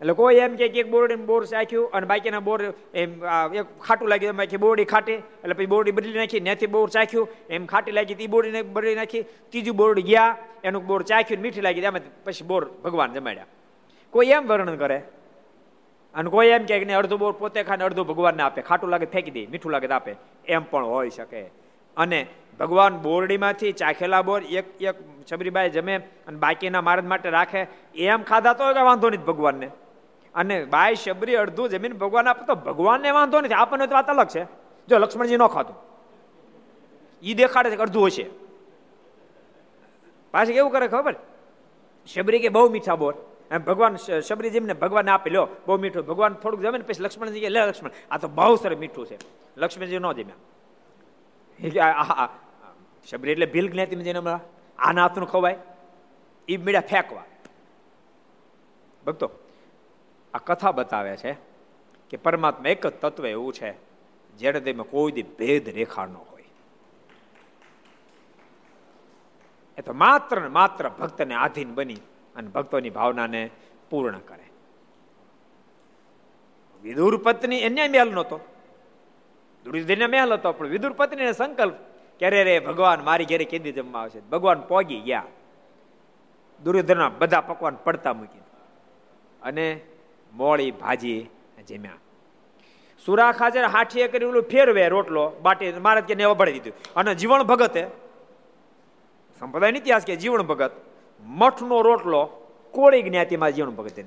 એટલે કોઈ એમ કે એક બોરડી બોર ચાખ્યું અને બાકીના બોર એમ એક ખાટું લાગ્યું, એમ બાકી બોરડી ખાટી, એટલે પછી બોરડી બદલી નાખી ત્યાંથી બોર ચાખ્યું, એમ ખાટી લાગી એ બોરડીને બદલી નાખી, ત્રીજું બોરડ ગયા, એનું બોર ચાખ્યું, મીઠી લાગી, એમ પછી બોર ભગવાન જમાડ્યા. કોઈ એમ વર્ણન કરે? અને કોઈ એમ કે અડધું બોર પોતે ખાને અડધું ભગવાનને આપે, ખાટું લાગે ફેંકી દે, મીઠું લાગે આપે, એમ પણ હોઈ શકે. અને ભગવાન બોરડીમાંથી ચાખેલા બોર એક એક છબરીબાઈ જમે અને બાકીના મારદ માટે રાખે. એમ ખાધા તો વાંધો નહીં ભગવાનને. અને બાઈ શબરી અડધું જમીન ભગવાન આપે તો ભગવાનને વાંધો નથી. આપણને તો વાત અલગ છે. જો લક્ષ્મણજી ન ખાતું એ દેખાડે છે અડધું હશે. પાછી કેવું કરે ખબર? શબરી કે બહુ મીઠા બોર. એમ ભગવાન શબરીજીને ભગવાન આપી લો, બહુ મીઠું. ભગવાન થોડુંક જમે ને પછી લક્ષ્મણજી કે, લે લક્ષ્મણ, આ તો બહુ સરસ મીઠું છે. લક્ષ્મણજી ન જમ્યા. શબરી એટલે ભીલ જ્ઞાતિ જઈને આ નાથનું ખવાય. એ મીડા ફેંકવા. ભક્તો, આ કથા બતાવે છે કે પરમાત્મા એક જ તત્વ એવું છે જેને તેમાં કોઈ દી ભેદ રેખા ન હોય. એ તો માત્ર ને માત્ર ભક્તને આધીન બની અને ભક્તોની ભાવનાને પૂર્ણ કરે. વિદુર પત્ની એને મેલ નહોતો. દુર્યોધન મહેલ હતો, પણ વિદુર પત્નીને સંકલ્પ, ક્યારે રે ભગવાન મારી ઘેરે કેદી જમવા આવશે? ભગવાન પોગી ગયા. દુર્યોધનના બધા પકવાન પડતા મૂકી અને મોળી ભાજી જમ્યા. સુરા ખાજર હાઠીએ કરી ઓલું ફેરવે રોટલો, બાટી મહારાજ કે ને વભાડી દીધું. અને જીવણ ભગતે સંપ્રદાય ઇતિહાસ કે જીવણ ભગત, મઠનો રોટલો, કોળી જ્ઞાતિમાં જીવન ભગત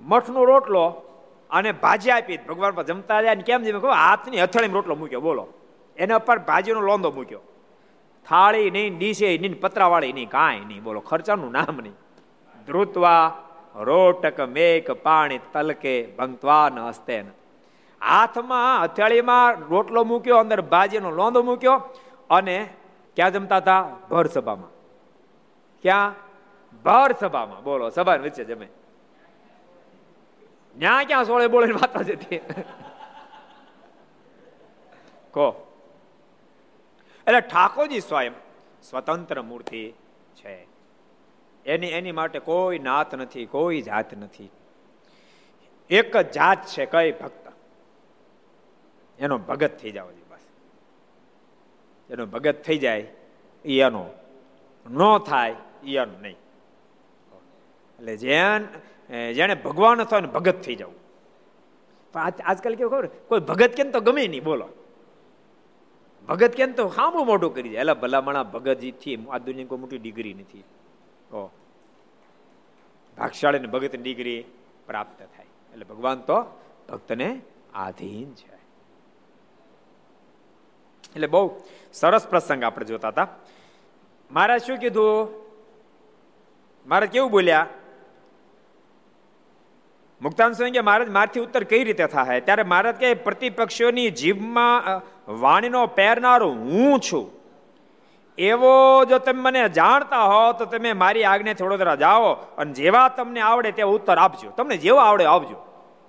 મઠનો રોટલો અને ભાજી આપી ભગવાન પર જમતા જાય ને કેમ જેમ હાથની હથેળીમાં રોટલો મૂક્યો, બોલો. એના ઉપર ભાજીનો લોંદો મૂક્યો. થાળી નહીં, ડીશે નહીં, પતરાવાળી નહીં, કાંઈ નહીં, બોલો. ખર્ચાનું નામ નહીં. ધ્રુતવા, રોટક, મેક, પાણી, તલકે ભંગત્વાન હસ્તેન હાથમાં હથેળીમાં રોટલો મૂક્યો, અંદર ભાજીનો લોંદો મૂક્યો અને ક્યાં જમતા હતા? ભર સભામાં. ક્યાં? ભર સભામાં. બોલો સભા વચ્ચે જમે. ન્યા ક્યાં સોળે બોલે વાતા જતી? કહો. એટલે ઠાકોરજી સ્વયં સ્વતંત્ર મૂર્તિ છે. એની એની માટે કોઈ નાત નથી, કોઈ જાત નથી. એક જ જાત છે કઈ ભક્ત. એનો ભગત થઈ જાવ બસ. એનો ભગત થઈ જાય એ એનો ન થાય એ એનો નહીં. એટલે જેન જેને ભગવાન હતો ને ભગત થઈ જવું પણ આજકાલ કેવું ખબર? કોઈ ભગત કેમ તો ગમે નહીં, બોલો. ભગત કેમ તો સાંભળું મોઢું કરી જાય એટલે ભલામણા ભગતજીથી આ દુનિયા કોઈ મોટી ડિગ્રી નથી. ઓ. ભાગશાળી ભગતની ડિગ્રી પ્રાપ્ત થાય. એટલે ભગવાન તો ભક્તને આધીન છે. એટલે બહુ સરસ પ્રસંગ આપણે જોતા હતા. મારે શું કીધું? મારે કેવું બોલ્યા? મુક્તાન સ્વામી કે મહારાજ, મારથી ઉત્તર કઈ રીતે થાય? ત્યારે મહારાજ કે પ્રતિપક્ષોની જીભમાં વાણીનો પહેરનારો હું છું. એવો જો તમે મને જાણતા હો, તો તમે મારી આજ્ઞા થોડો જાઓ અને જેવા તમને આવડે તેવો ઉત્તર આપજો. તમને જેવો આવડે આપજો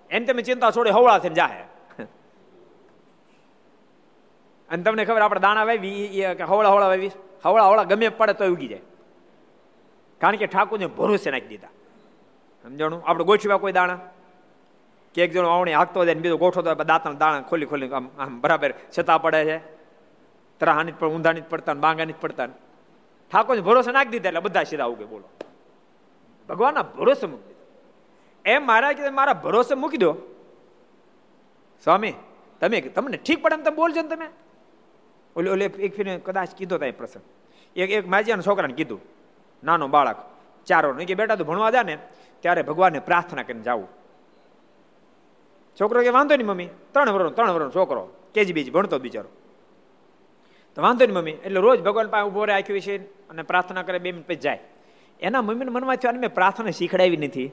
એને તમે ચિંતા છોડી હવળા થઈને જાહે. અને તમને ખબર આપણે દાણા વાવી હવળા હવળા વાવી હવળા હવળા ગમે પડે તો ઉગી જાય. કારણ કે ઠાકોરને ભરોસે નાખી દીધા. સમજાણું? આપણે ગોઠવ્યા કોઈ દાણા? કે એક જણો આવણી હાકતો જાય બીજો ગોઠો તો દાંતના દાણા ખોલી ખોલી આમ આમ બરાબર છતાં પડે છે. ત્રાહાની પણ ઊંધાની જ પડતા બાંગાની જ પડતા ઠાકોર ભરોસે નાખી દીધા એટલે બધા સીધા ઉગે બોલો. ભગવાનના ભરોસે મૂકી દીધો. એમ મારા કે મારા ભરોસે મૂકી દો. સ્વામી, તમે તમને ઠીક પડે એમ તમે બોલજો ને તમે. ઓલે ઓલે એક ફીને કદાચ કીધો તા એ પ્રસંગ. એક એક માજીયાના છોકરાને કીધું, નાનો બાળક ચારો કે બેટા તું ભણવા જા ને. ત્યારે ભગવાનને પ્રાર્થના કરીને જાવું. છોકરો કે, વાંધો નહીં, મમ્મી. ત્રણ વર્ષ ત્રણ વર્ષ છોકરો. કેજી બીજી ભણતો બિચારો. તો વાંધો નહીં, મમ્મી. એટલે રોજ ભગવાન પાસે ઊભો રહે આખ્યું છે અને પ્રાર્થના કરે, બે મિનિટ પછી જાય. એના મમ્મીને મનમાં થયું મેં પ્રાર્થના શીખડાવી નથી.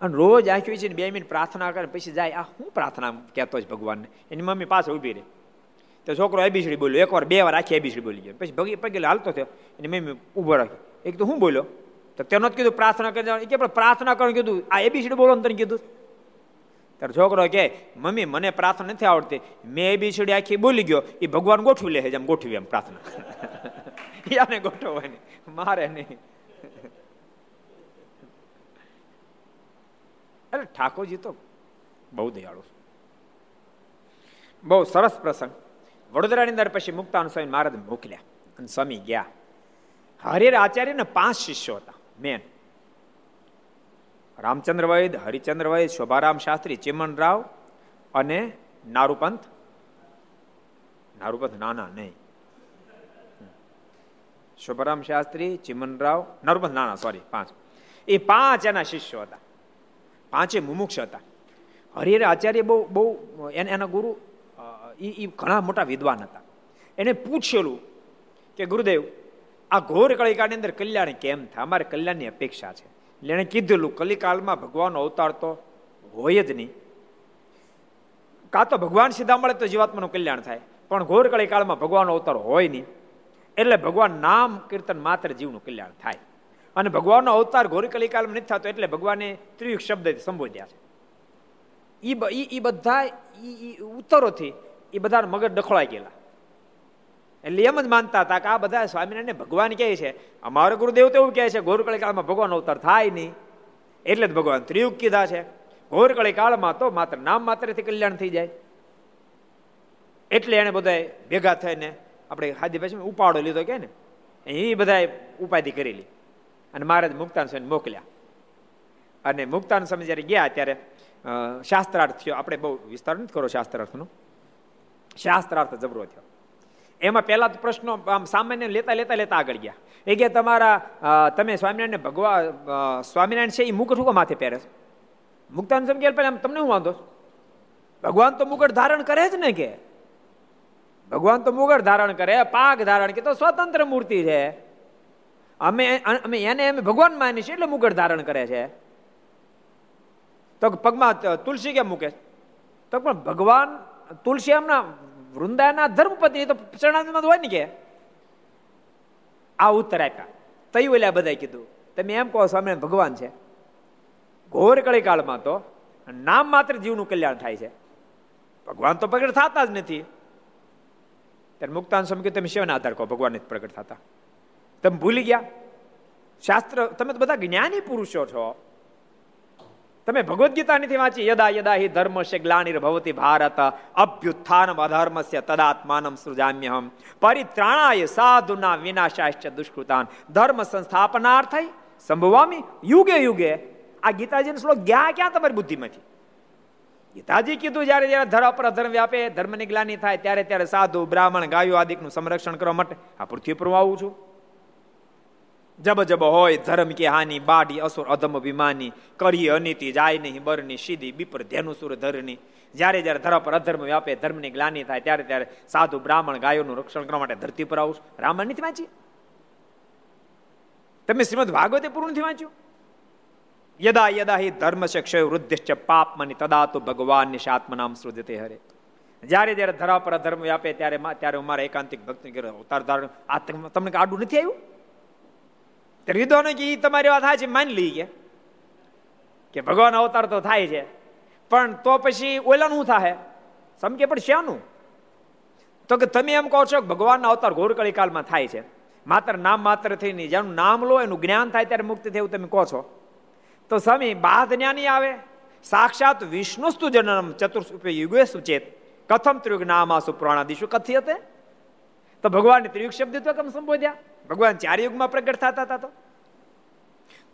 અને રોજ આખ્યું છે ને બે મિનિટ પ્રાર્થના કરે, પછી જાય. આ હું પ્રાર્થના કહેતો જ ભગવાનને? એની મમ્મી પાસે ઊભી રહે. તો છોકરો એબીસીડી બોલ્યો. એકવાર, બે વાર આખી એબીસીડી બોલી ગયો. પછી ભગી પગે હાલતો થયો. એની મમ્મી ઊભો રાખ્યો. એક તો હું બોલ્યો? તો તેનો જ કીધું, પ્રાર્થના કરી કે પ્રાર્થના કરવાનું કીધું. આ એબીસીડી બોલો તને કીધું. ત્યારે છોકરો કે, મમ્મી, મને પ્રાર્થના નથી આવડતી. મેં એબીસીડી આખી બોલી ગયો. એ ભગવાન ગોઠવી લે છે જેમ ગોઠવી એમ પ્રાર્થના. યાને ગોઠવવાની. મારે નહીં. અરે, ઠાકોરજી તો બહુ દયાળુ બહુ સરસ પ્રસંગ. વડોદરાની અંદર પછી મુક્તાનુ સ્વામી મહારાજ મોકલ્યા અને સ્વામી ગયા. હરિહર આચાર્યને પાંચ શિષ્યો હતા. મેન. રામચંદ્ર વૈદ હરિચંદ્ર વૈદ શોભારામ શાસ્ત્રી ચિમન રાવ અને નારુપંથ. નારુપંથ નાના નહીં. શોભારામ શાસ્ત્રી ચિમન રાવ નારુપંથ નાના સોરી પાંચ. એ પાંચ એના શિષ્યો હતા. પાંચે મુમુક્ષ હતા. હરિહર આચાર્ય બહુ બહુ, એના ગુરુ એ ઘણા મોટા વિદ્વાન હતા. એને પૂછેલું કે ગુરુદેવ આ ઘોર કળિકાની અંદર કલ્યાણ કેમ થાય? અમારે કલ્યાણની અપેક્ષા છે. એટલે એણે કીધેલું કલિકાલમાં ભગવાનનો અવતાર તો હોય જ નહીં. કાં તો ભગવાન સીધા મળે તો જીવાત્માનું કલ્યાણ થાય. પણ ઘોર કળિકાળમાં ભગવાનનો અવતાર હોય નહીં. એટલે ભગવાન નામ કીર્તન માત્ર જીવનું કલ્યાણ થાય. અને ભગવાનનો અવતાર ઘોર કલિકાલમાં નથી થતો એટલે ભગવાને ત્રિયુગ શબ્દ સંબોધ્યા છે. એ બધા ઉત્તરોથી એ બધા મગજ ડખોળાઈ ગયેલા. એટલે એમ જ માનતા હતા કે આ બધા સ્વામિનારાયણ ભગવાન કહે છે. અમારો ગુરુદેવ તો એવું કહે છે ગોરકળી કાળમાં ભગવાન અવતાર થાય નહીં. એટલે જ ભગવાન ત્રિયુગ કીધા છે. ગોરકળી કાળમાં તો માત્ર નામ માત્રથી કલ્યાણ થઈ જાય. એટલે એને બધા ભેગા થઈને આપણે હાદી પછી ઉપાડો લીધો કે ને, એ બધા ઉપાધિ કરેલી અને મહારાજ મુક્તાન સ્વામી મોકલ્યા. અને મુક્તાન સ્વામી જ્યારે ગયા ત્યારે શાસ્ત્રાર્થ થયો. આપણે બહુ વિસ્તાર નથી કરો શાસ્ત્રાર્થનો. શાસ્ત્રાર્થ જબરો થયો. એમાં પહેલા તો પ્રશ્નો આમ સામાન્ય લેતા લેતા લેતા આગળ ગયા. એ કે તમારા તમે સ્વામિનારાયણ ભગવા સ્વામિનારાયણ છે એ મુકટ શું માથે પહેરે છે? મુક્તાન સમજે પહેલા તમને હું વાંધો ભગવાન તો મુગટ ધારણ કરે જ ને કે? ભગવાન તો મુગટ ધારણ કરે, પાક ધારણ કે તો સ્વતંત્ર મૂર્તિ છે. અમે અમે એને અમે ભગવાન માની છીએ એટલે મુગટ ધારણ કરે છે. તો પગમાં તુલસી કેમ મૂકે તો પણ ભગવાન તુલસી એમના વૃંદાના ધર્મપત્ની તો ચરણામાં હોય ને કે? આ ઉત્તર આપ્યા. તઈ ઓલ્યા બધા કીધું, તમે એમ કહો સ્વામી ભગવાન છે. ઘોર કળી કાળમાં તો નામ માત્ર જીવનું કલ્યાણ થાય છે. ભગવાન તો પ્રગટ થતા જ નથી. ત્યારે મુક્તાન સ્વામી તમે શેવાના આધાર કહો? ભગવાન પ્રગટ થતા. તમે ભૂલી ગયા. શાસ્ત્ર, તમે તો બધા જ્ઞાની પુરુષો છો. તમે ભગવદ્ ગીતા નથી વાંચી, યદા યદા હિ ધર્મ છે ગ્લાનિર ભવતી ભારત, અભ્યુત્થાનમ છે તદાત્માનમ સૃજામ્યહમ. પરિત્રાણાય સાધુના વિનાશાશ્ચ દુષ્કૃતાન. ધર્મ સંસ્થાપનાર્થય સંભવામી યુગે યુગે આ ગીતાજીનો શ્લોક ગયા ક્યાં તમારી બુદ્ધિમાંથી? ગીતાજી કીધું જ્યારે જ્યારે ધર્મ પર અધર્મ વ્યાપે, ધર્મની ગ્લાની થાય, ત્યારે ત્યારે સાધુ, બ્રાહ્મણ, ગાયો આદિકનું સંરક્ષણ કરવા માટે. આ પૃથ્વી પર આવું છું. જબ જબ હોય ધર્મ કે હાની, બાડી, અસુર, અધમ, અભિમાની કરી અનિતિ, જાય નહીં બરની સીધી, બીપર, ધેનું, સુર, ધરની. જ્યારે જ્યારે ધરા પર અધર્મ વ્યાપે, ધર્મની ગ્લાની થાય, ત્યારે ત્યારે સાધુ, બ્રાહ્મણ, ગાયોનું રક્ષણ કરવા માટે ધરતી પર આવું રામાયણ નથી વાંચી તમે શ્રીમદ ભાગવતે પૂરું નથી વાંચ્યું? યદા યદા હિ ધર્મ છે ક્ષય વૃદ્ધિશ્ચ પાપમની તદા તો ભગવાન નિશાત્મનામ સૃજતે હરે. જ્યારે જ્યારે ધરા પર અધર્મ વ્યાપે, ત્યારે ત્યારે મારા એકાંતિક ભક્તિ અવતાર ધારણ આ તમને આડું નથી આવ્યું? વિદ્વાનો કે એ તમારી વાત છે માની લઈએ કે ભગવાન અવતાર તો થાય છે. પણ તો પછી ઓલાનું થાય સમકે પણ શાનું? તો કે તમે એમ કહો છો કે ભગવાનના અવતાર ઘોરકળી કાળમાં થાય છે. માત્ર નામ માત્ર થઈ નહીં જેનું નામ લો, એનું જ્ઞાન થાય ત્યારે મુક્તિ થયું તમે કહો છો. તો સ્વામી, બાદ જ્ઞાની આવે? સાક્ષાત વિષ્ણુસ્તુ જનમ ચતુર્થ યુગે સુચેત કથમ ત્રિયુગ સુપ્રાણા દિશુ કથિયતે. તો ભગવાનને ત્રિયુગ શબ્દ તો કેમ સંબોધ્યા? ભગવાન ચાર યુગમાં પ્રગટ થતા હતા તો?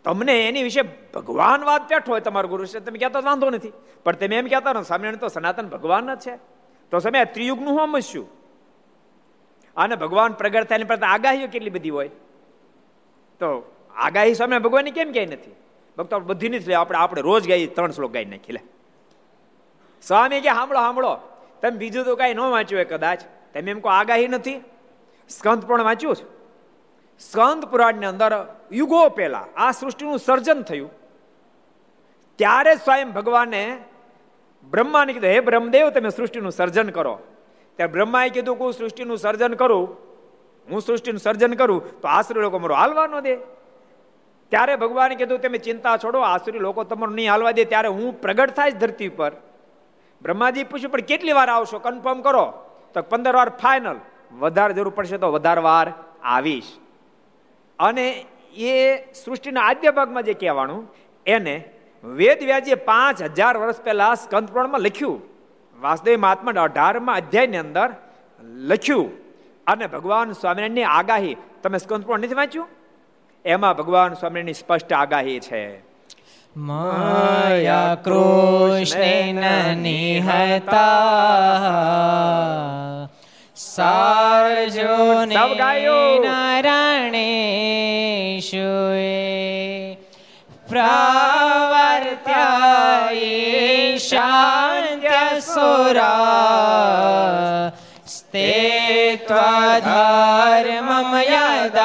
તમને એની વિશે ભગવાન વાત પેઠો હોય તમારો ગુરુ છે તમે કહેતા વાંધો નથી. પણ તમે એમ કહેતા સ્વામિનારાયણ તો સનાતન ભગવાન જ છે. તો સમય ત્રિયુગનું હું સમજશું? અને ભગવાન પ્રગટ થાય પ્રત્યે આગાહીઓ કેટલી બધી હોય? તો આગાહી સામે ભગવાનની કેમ ક્યાંય નથી? ભક્તો બધી નથી આપણે આપણે રોજ ગાઈ ત્રણ શ્લોક ગાઈ નાખી લે. સ્વામી કે સાંભળો સાંભળો તમે બીજું તો કાંઈ ન વાંચ્યું હોય કદાચ. તમે એમ કો આગાહી નથી. સ્કંદ પણ વાંચ્યું છે. સ્કંદ પુરાણની અંદર યુગો પહેલા આ સૃષ્ટિનું સર્જન થયું. ત્યારે સ્વયં ભગવાને બ્રહ્માને કીધું, હે બ્રહ્મદેવ, તમે સૃષ્ટિનું સર્જન કરો. ત્યારે બ્રહ્માએ કીધું કે હું સૃષ્ટિનું સર્જન કરું. હું સૃષ્ટિનું સર્જન કરું તો આશ્રય લોકો મારો હાલવા ન દે. ત્યારે ભગવાને કીધું, તમે ચિંતા છોડો, આસુરી લોકો તમારું નહીં હાલવા દે. ત્યારે હું પ્રગટ થાય ધરતી પર. બ્રહ્માજી પૂછ્યું, પણ કેટલી વાર આવશો? કન્ફર્મ કરો. તો પંદર વાર ફાઇનલ વધારે જરૂર પડશે તો વધારે વાર આવીશ. અને એ સૃષ્ટિના આદ્ય ભાગમાં જે કહેવાનું, એને વેદ વ્યાજે પાંચ હજાર વર્ષ પહેલા સ્કંદ પુરાણમાં લખ્યું. વાસુદેવ મહાત્મા અઢારમાં અધ્યાયની અંદર લખ્યું. અને ભગવાન સ્વામિનારાયણની આગાહી, તમે સ્કંદ પુરાણ નથી વાંચ્યું? એમાં ભગવાન સ્વામિની સ્પષ્ટ આગાહી છે. માયા કૃષ્ણ નિહતા. સારજો નારાયણેશુએ પ્રવર્ત્યાયે શાંત્ય સુરા સ્તે ત્વધર્મમ યદક્ષિતો.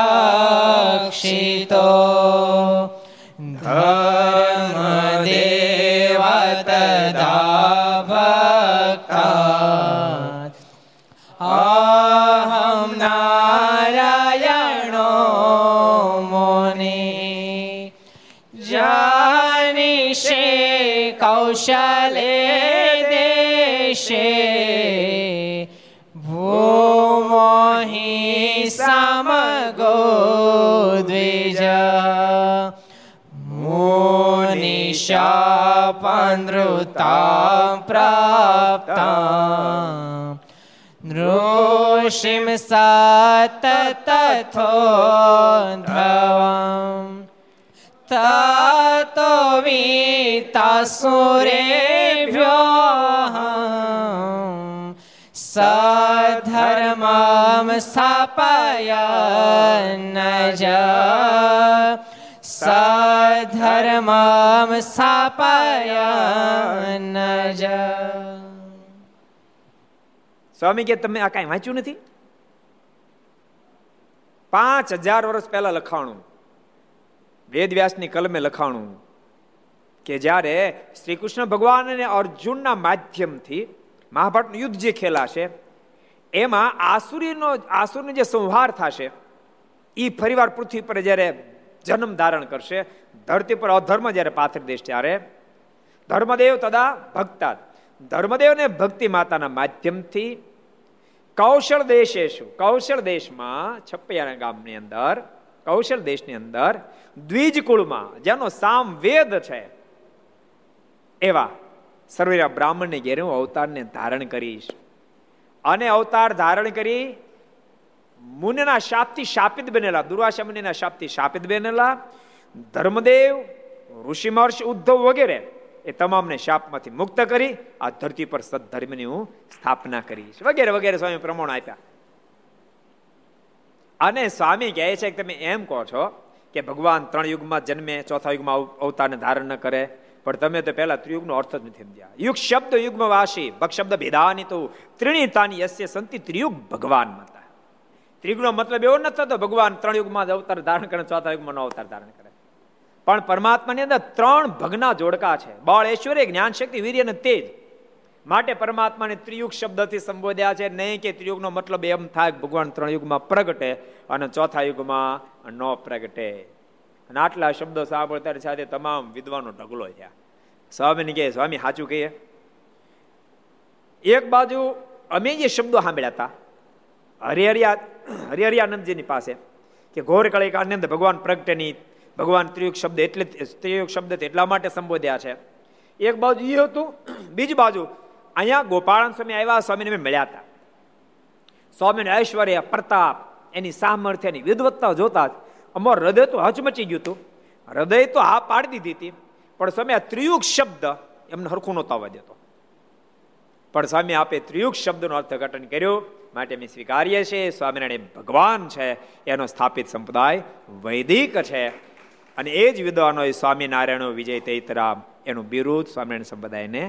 હશે ભૂમોહી સામગો દ્વિજ. મુનિશાપનૃતા પ્રાપ્તા. નૃષિમ સતતથો ધ્રવમ ततो वीतासुरेभ्यो सधर्मं स्थापयन् ज સધર્મમ સ્થાપયન જ સ્વામી કે તમે આ કાંઈ વાંચ્યું નથી પાંચ હજાર વર્ષ પહેલા લખાણું વેદવ્યાસની કલમે લખાણું કે જ્યારે શ્રી કૃષ્ણ ભગવાન અને અર્જુનના માધ્યમથી મહાભારતનું યુદ્ધ જે ખેલાશે, એમાં આસુરીનો આસુરનો જે સંહાર થશે એ ફરીવાર પૃથ્વી પર જ્યારે જન્મ ધારણ કરશે, ધરતી પર અધર્મ જ્યારે પાથર દેશ ત્યારે, ધર્મદેવ તદા ભક્તા ધર્મદેવને ભક્તિ માતાના માધ્યમથી કૌશળ દેશે કૌશળ દેશમાં છપૈયાના ગામની અંદર કૌશલ દેશની અંદર દ્વિજ કુળમાં જેનો સામ વેદ છે, એવા સર્વેરા બ્રાહ્મણને ઘેરે હું અવતારને ધારણ કરીશ. અને અવતાર ધારણ કરી મુનિના શાપથી શાપિત બનેલા, દુર્વાસા મુનિના શાપથી શાપિત બનેલા, ધર્મદેવ, ઋષિ ઉદ્ધવ વગેરે એ તમામને શાપમાંથી મુક્ત કરી, આ ધરતી પર સદ્ધર્મની હું સ્થાપના કરીશ. વગેરે વગેરે સ્વામી પ્રમાણ આપ્યા. અને સ્વામી કહે છે કે તમે એમ કહો છો કે ભગવાન ત્રણ યુગમાં જન્મે, ચોથા યુગમાં અવતારને ધારણ ન કરે, પણ તમે તો પહેલા ત્રિયુગનો અર્થ જ નથી સમજ્યા. યુગ શબ્દ યુગમાં વાસી ભગ શબ્દ ભેદાની તો ત્રિણીતાની યસ્ય સંતિ ત્રિયુગ ભગવાન મતા. ત્રિયુગનો મતલબ એવો નથી થતો, ભગવાન ત્રણ યુગમાં અવતાર ધારણ કરે, ચોથા યુગમાં અવતાર ધારણ કરે. પણ પરમાત્માની અંદર ત્રણ ભગના જોડકા છે. બળ ઐશ્વર્ય જ્ઞાન શક્તિ વીર્ય અને તેજ. માટે પરમાત્માને ત્રિયુગ શબ્દથી સંબોધ્યા છે. નહીં કે ત્રિયુગનો મતલબ એમ થાય ભગવાન ત્રણ યુગમાં પ્રગટે અને ચોથા યુગમાં ન પ્રગટે. અને આટલા શબ્દો સાંભળતા સાથે તમામ વિદ્વાનો ઢગલો થયા. સ્વામીને કહે, સ્વામી, સાચું કહીએ? એક બાજુ અમે જે શબ્દો સાંભળ્યા હતા, હરિહરિયા, હરિહરિયાનંદજીની પાસે, કે ઘોર કળિકાળની અંદર ભગવાન પ્રગટેની ભગવાન ત્રિયુગ શબ્દ એટલે ત્રિયુગ શબ્દ એટલા માટે સંબોધ્યા છે. એક બાજુ એ હતું, બીજી બાજુ અહીંયા ગોપાળન સ્વામી આવ્યા, સ્વામીને મળ્યા હતા. સ્વામીને ઐશ્વર્ય, પ્રતાપ, એની સામર્થ્ય, એની વિદવત્તા જોતા જ અમારું હૃદય તો હચમચી ગયું હતું. હૃદય તો હા પાડી દીધી હતી, પણ સ્વામી આ ત્રિયુગ શબ્દ એમને હરખું નહોતો આવવા દેતો. પણ સ્વામી આપે ત્રિયુગ શબ્દનો અર્થઘટન કર્યું, માટે અમે સ્વીકારીએ છીએ, સ્વામિનારાયણ ભગવાન છે, એનો સ્થાપિત સંપ્રદાય વૈદિક છે. અને એ જ વિદ્વાનો સ્વામિનારાયણ વિજય તૈતરામ, એનું બિરુદ સ્વામિનારાયણ સંપ્રદાયને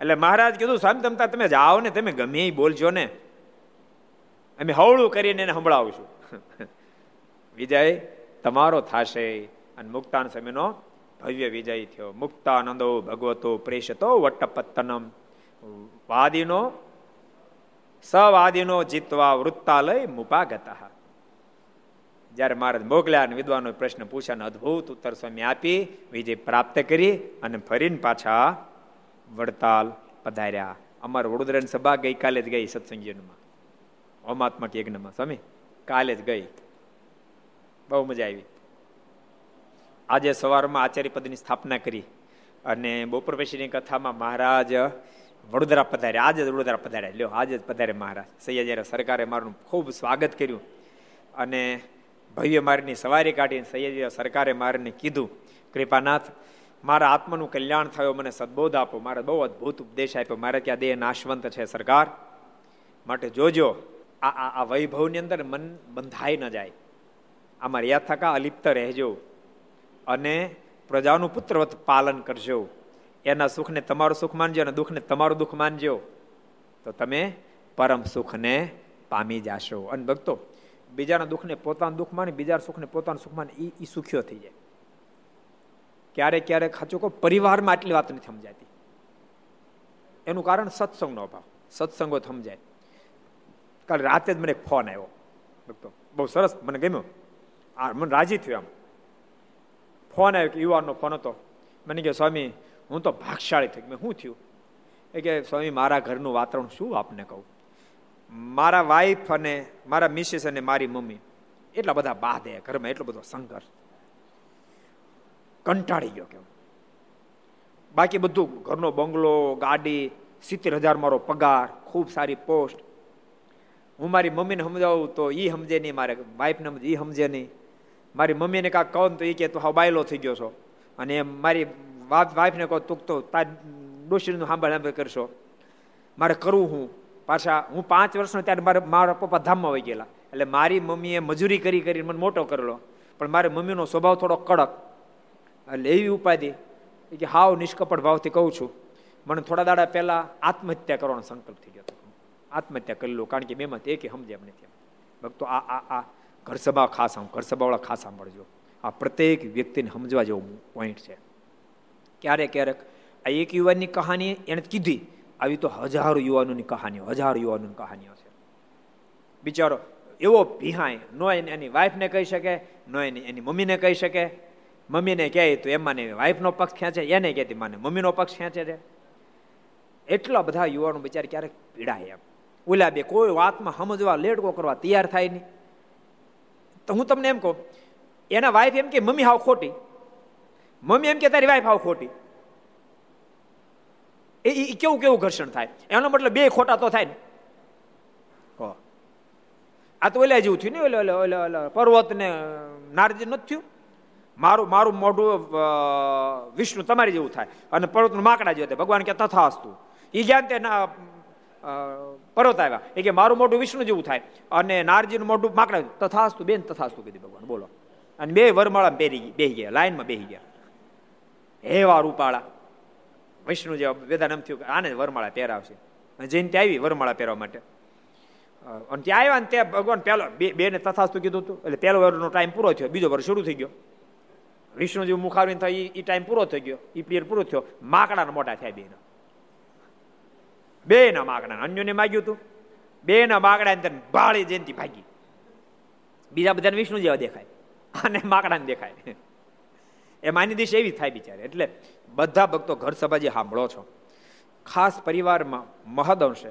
એટલે મહારાજ કીધું સ્વામી તમતા તમે જાઓ ને, તમે ગમે બોલજો ને. અમે હવળું કરીને એને સંભળાવશું વિજય, તમારો થશે. અને મુક્તાન સમયનો ભવ્ય વિજય થયો. મુક્તાનંદો ભગવતો પ્રેષતો વટ્ટપત્તનમ વાદીનો, સવાદીનો જીતવા વૃત્તાલય મુપાગતા. જ્યારે મહારાજ મોકલ્યા અને વિદ્વાનો પ્રશ્ન પૂછ્યા અદભુત ઉત્તર સ્વામી આપી, વિજય પ્રાપ્ત કરી અને ફરીને પાછા વડતાલ પધાર્યા. અમારા વડોદરાની સભા ગઈકાલે જ ગઈ સત્સંગીમાં હોમાત્મક યજ્ઞમાં. સ્વામી, કાલે જ ગઈ. બહુ મજા આવી. આજે સવારમાં આચાર્ય પદની સ્થાપના કરી અને બપોર પછીની કથામાં મહારાજ વડોદરા પધારે આજે જ વડોદરા પધારે લ્યો, આજે જ પધારે મહારાજ. સૈયાજી સરકારે મારું ખૂબ સ્વાગત કર્યું અને ભવ્ય મારની સવારી કાઢીને સૈયાજી સરકારે મારને કીધું, કૃપાનાથ મારા આત્માનું કલ્યાણ થયો, મને સદબોધ આપો. મારે બહુ અદભુત ઉપદેશ આપ્યો. મારે ત્યાં દેહ નાશવંત છે, સરકાર. માટે જોજો, આ આ વૈભવની અંદર મન બંધાઈ ન જાય. આમાં રહ્યા થકા અલિપ્ત રહેજો અને પ્રજાનું પુત્રવત પાલન કરજો. એના સુખને તમારું સુખ માનજો અને દુઃખને તમારું દુઃખ માનજો. તો તમે પરમ સુખને પામી જાશો. અને ભક્તો, બીજાના દુઃખને પોતાનું દુઃખ માની બીજા સુખને પોતાનું સુખ માને એ સુખ્યો થઈ જાય. ક્યારેક ક્યારેક ખાચું કહો, પરિવારમાં આટલી વાત નથી સમજાતી. એનું કારણ સત્સંગનો અભાવ. સત્સંગો સમજાય. કાલે રાતે જ મને ફોન આવ્યો. ભક્તો, બહુ સરસ, મને ગમ્યો. આ મને રાજી થયું આમ. ફોન આવ્યો કે યુવાનનો ફોન હતો. મને કહે, સ્વામી, હું તો ભાગશાળી થઈ મેં શું થયું? એ કે સ્વામી, મારા ઘરનું વાતાવરણ શું આપને કહું? મારા વાઈફ અને મારા મિસિસ અને મારી મમ્મી, એટલા બધા બાધે ઘરમાં, એટલો બધો સંઘર્ષ. કંટાળી ગયો કેવું બાકી બધું ઘરનો બંગલો, ગાડી, સિત્તેર હજાર મારો પગાર, ખૂબ સારી પોસ્ટ. હું મારી મમ્મીને સમજાવું તો એ સમજે નહીં, મારે વાઈફને એ સમજે નહીં. મારી મમ્મીને કાંક કહું તો એ કે તું હા બાયલો થઈ ગયો છો. અને મારી વાઈફને કહો, તું તો તાર ડોશીનું સાંભળ સાંભળ કરશો. મારે કરવું હું. પાછા હું પાંચ વર્ષનો ત્યારે મારે, મારા પપ્પા ધામમાં વહી ગયેલા. એટલે મારી મમ્મીએ મજૂરી કરી કરીને મને મોટો કરેલો. પણ મારી મમ્મીનો સ્વભાવ થોડો કડક. એટલે એવી ઉપાધિ કે હાવ નિષ્કપટ ભાવથી કહું છું, મને થોડા દાડા પહેલાં આત્મહત્યા કરવાનો સંકલ્પ થઈ ગયો હતો. આત્મહત્યા કરી લો, કારણ કે બેમાંથી એકે સમજે એમ નથી ભક્તો, આ આ આ ઘર સભા ખાસ ઘર સભાવાળા ખાસ સાંભળજો. આ પ્રત્યેક વ્યક્તિને સમજવા જેવો પોઈન્ટ છે. ક્યારેક ક્યારેક આ એક યુવાનની કહાની એણે કીધી, આવી તો હજારો યુવાનોની કહાનીઓ, હજારો યુવાનોની કહાનીઓ છે. બિચારો એવો ભિહાય, નો એની વાઈફને કહી શકે, નો એની એની મમ્મીને કહી શકે મમ્મીને કહે તો એમાં વાઈફનો પક્ષ ખેંચે એને કહેતી, માને મમ્મીનો પક્ષ ખેંચે છે? એટલા બધા યુવાનો બિચાર ક્યારેક પીડાય એમ. ઓલા બે કોઈ વાતમાં સમજવા લેડકો કરવા તૈયાર થાય નહીં. તો હું તમને એમ કહું, એના વાઈફ એમ કે, મમ્મી હાવ ખોટી. મમ્મી એમ કે, તારી વાઈફ હાવ ખોટી. એ કેવું કેવું ઘર્ષણ થાય? એનો મતલબ બે ખોટા તો થાય ને. આ તો ઓલા જેવું થયું ને, ઓલે ઓલે ઓલે પર્વત ને નારજી નથી થયું? મારું મારું મોઢું વિષ્ણુ તમારી જેવું થાય. અને પર્વતનું માકડા જેવું થાય. ભગવાન કે તથા અસ્તુ. એ જ્યાં તે પર્વત આવ્યા. એ કે મારું મોઢું વિષ્ણુ જેવું થાય. અને નારજીનું મોઢું માકડા તથાસ્તુ બેન તથાસ્તુ કીધું ભગવાન, બોલો. અને બે વરમાળા પહેરી ગઈ બેહી ગયા, લાઈનમાં બેહી ગયા. એવા રૂપાળા. વિષ્ણુ જેવા વેદાન એમ થયું આને વરમાળા પહેરાવશે. જઈને ત્યાં આવી વરમાળા પહેરવા માટે. અને ત્યાં આવ્યા ને ત્યાં ભગવાન પહેલો બે, બેને તથાસ્તુ કીધું હતું એટલે પહેલો વર્ષનો ટાઈમ પૂરો થયો. બીજો વર્ષ શરૂ થઈ ગયો. વિષ્ણુ જેવું મુખારવીને થાય એ ટાઈમ પૂરો થઈ ગયો. એ પિયર પૂરો થયો. માકડાના મોટા થયા બેના બે ના માગણા અન્યોને માગ્યું હતું બે ના માગડા અંદર ભાળી જયંતિ ભાગી. બીજા બધાને વિષ્ણુ જેવા દેખાય. અને માકડાને દેખાય. એ માની દિશા એવી થાય બિચારે. એટલે બધા ભક્તો ઘર સભા જે સાંભળો છો, ખાસ પરિવારમાં મહદ અંશે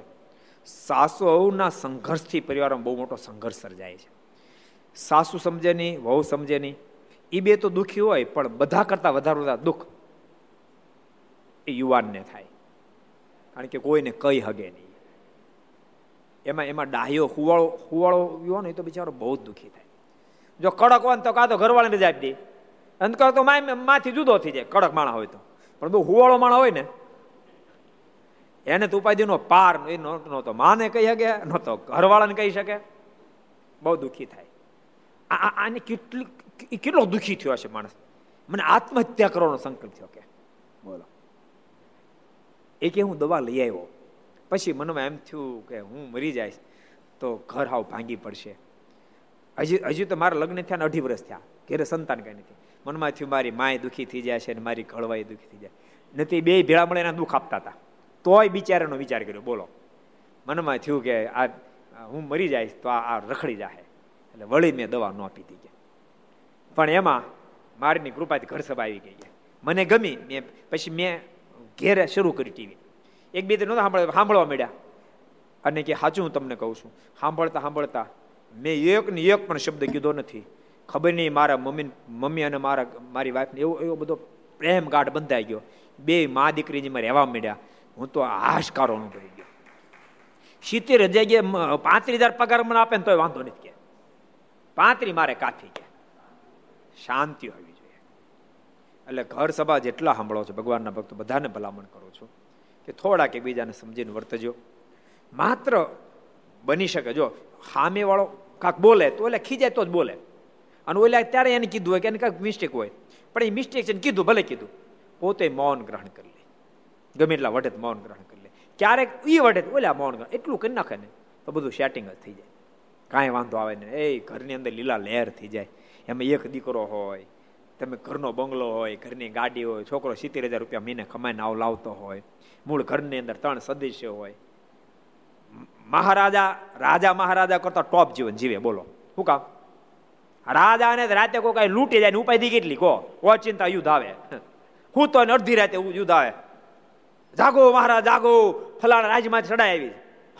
સાસુના સંઘર્ષથી પરિવારમાં બહુ મોટો સંઘર્ષ સર્જાય છે. સાસુ સમજે નહીં, વહુ સમજે નહીં. એ બે તો દુઃખી હોય, પણ બધા કરતા વધારે વધારે દુઃખ એ યુવાનને થાય. કારણ કે કોઈને કઈ હગે નહીં. એમાં એમાં ડાહ્યો હુવાળો હુવાળો યુવાન હોય તો બિચારો બહુ જ દુઃખી થાય. જો કડક હોય તો કાં તો ઘરવાળાને રજા આપી દે. અંતકાળ તો માથી જુદો થઈ જાય, કડક માણા હોય તો. પણ બહુ હુવાળો માણા હોય ને, એને તો ઉપાધિનો પાર એ નહોતો માને કહી શકે નહોતો ઘરવાળાને કહી શકે. બહુ દુઃખી થાય. આને કેટલી કેટલો દુઃખી થયો હશે માણસ? મને આત્મહત્યા કરવાનો સંકલ્પ થયો કે. બોલો. એ કે હું દવા લઈ આવ્યો. પછી મનમાં એમ થયું કે હું મરી જઈશ, તો ઘર હાવ ભાંગી પડશે. હજી હજી તો મારા લગ્ન થયા અઢી વર્ષ થયા. ઘેરે સંતાન કઈ નથી. મનમાં થયું મારી માય દુઃખી થઈ જાય છે અને મારી કળવાઈ દુઃખી થઈ જાય. નથી બે ભેળા મળે એના દુઃખ આપતા હતા. તોય બિચારાનો વિચાર કર્યો, બોલો. મનમાં થયું કે આ, હું મરી જઈશ તો આ રખડી જાય એટલે વળી મેં દવા ન આપી દીધી. પણ એમાં મારીની કૃપાથી ઘર સભા આવી ગઈ મને ગમી, મેં પછી મેં ઘેરે શરૂ કરી ટીવી. એક બે નહોતા સાંભળવા સાંભળવા મળ્યા. અને કે સાચું હું તમને કહું છું, સાંભળતા સાંભળતા મેં એક ને એક પણ શબ્દ કીધો નથી. ખબર નહીં મારા મમ્મી મમ્મી અને મારા, મારી વાઈફને એવો એવો બધો પ્રેમ ગાઢ બંધાઈ ગયો. બે મા દીકરી જે રહેવા મળ્યા. હું તો હાશકારો અનુભવી ગયો. સિત્તેર જગ્યાએ પાંત્રીસ હજાર પગાર મને આપે ને તોય વાંધો નથી કે. પાંત્રી મારે કાફી કે. શાંતિ હોવી જોઈએ. એટલે ઘર સભા જેટલા સાંભળો છો, ભગવાનના ભક્તો, બધાને ભલામણ કરું છું કે થોડાક એકબીજાને સમજીને વર્તજો. માત્ર બની શકે, જો સામેવાળો કાંક બોલે તો એટલે ખીજાય તો જ બોલે. અને ઓલા ત્યારે એને કીધું હોય કે એને કાંઈક મિસ્ટેક હોય. પણ એ મિસ્ટેક છે કીધું, ભલે કીધું. પોતે મૌન ગ્રહણ કરી લે. ગમે એટલા વઢે મૌન ગ્રહણ કરી લે. ક્યારેક એ વઢે ઓલા મૌન ગ્રહણ, એટલું કરી નાખે ને તો બધું સેટિંગ જ થઈ જાય. કાંઈ વાંધો આવે ને, એ ઘરની અંદર લીલા લહેર થઈ જાય. એમાં એક દીકરો હોય, તમે ઘરનો બંગલો હોય, ઘરની ગાડી હોય, છોકરો સિત્તેર હજાર રૂપિયા મહિને કમાઈને આવ લાવતો હોય, મૂળ ઘરની અંદર ત્રણ સદસ્ય હોય. મહારાજા, રાજા મહારાજા કરતા ટોપ જીવન જીવે, બોલો. શું કામ? રાજાને રાતે કોઈ કઈ લૂંટી જાય ને ઉપાય કેટલી, કહો? ચિંતા યુદ્ધ આવે. હું તો અડધી રાતે યુદ્ધ આવે. જાગો મહારાજ, જાગો. ફલાણા રાજમાં ચડાઈ આવી.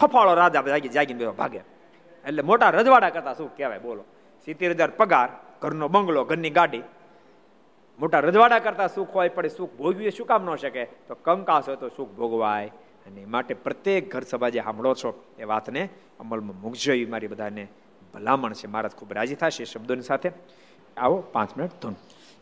ફફાળો રાજા જાગી, જાગીને ભાગે. એટલે મોટા રજવાડા કરતા શું કહેવાય, બોલો. સિત્તેર હજાર પગાર ઘરનો બંગલો, ઘરની ગાડી. મોટા રજવાડા કરતા સુખ હોય, પણ સુખ ભોગવીએ શું કામ ન શકે? તો કંકાસ હોય તો સુખ ભોગવાય. અને માટે પ્રત્યેક ઘર સભા જે સાંભળો છો, એ વાતને અમલમાં મૂકજો. એવી મારી બધાને ભલામણ છે. મહારાજ ખૂબ રાજી થશે શબ્દોની સાથે. આવો પાંચ મિનિટ ધૂન.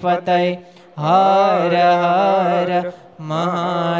પતય હર હર મહાદેવા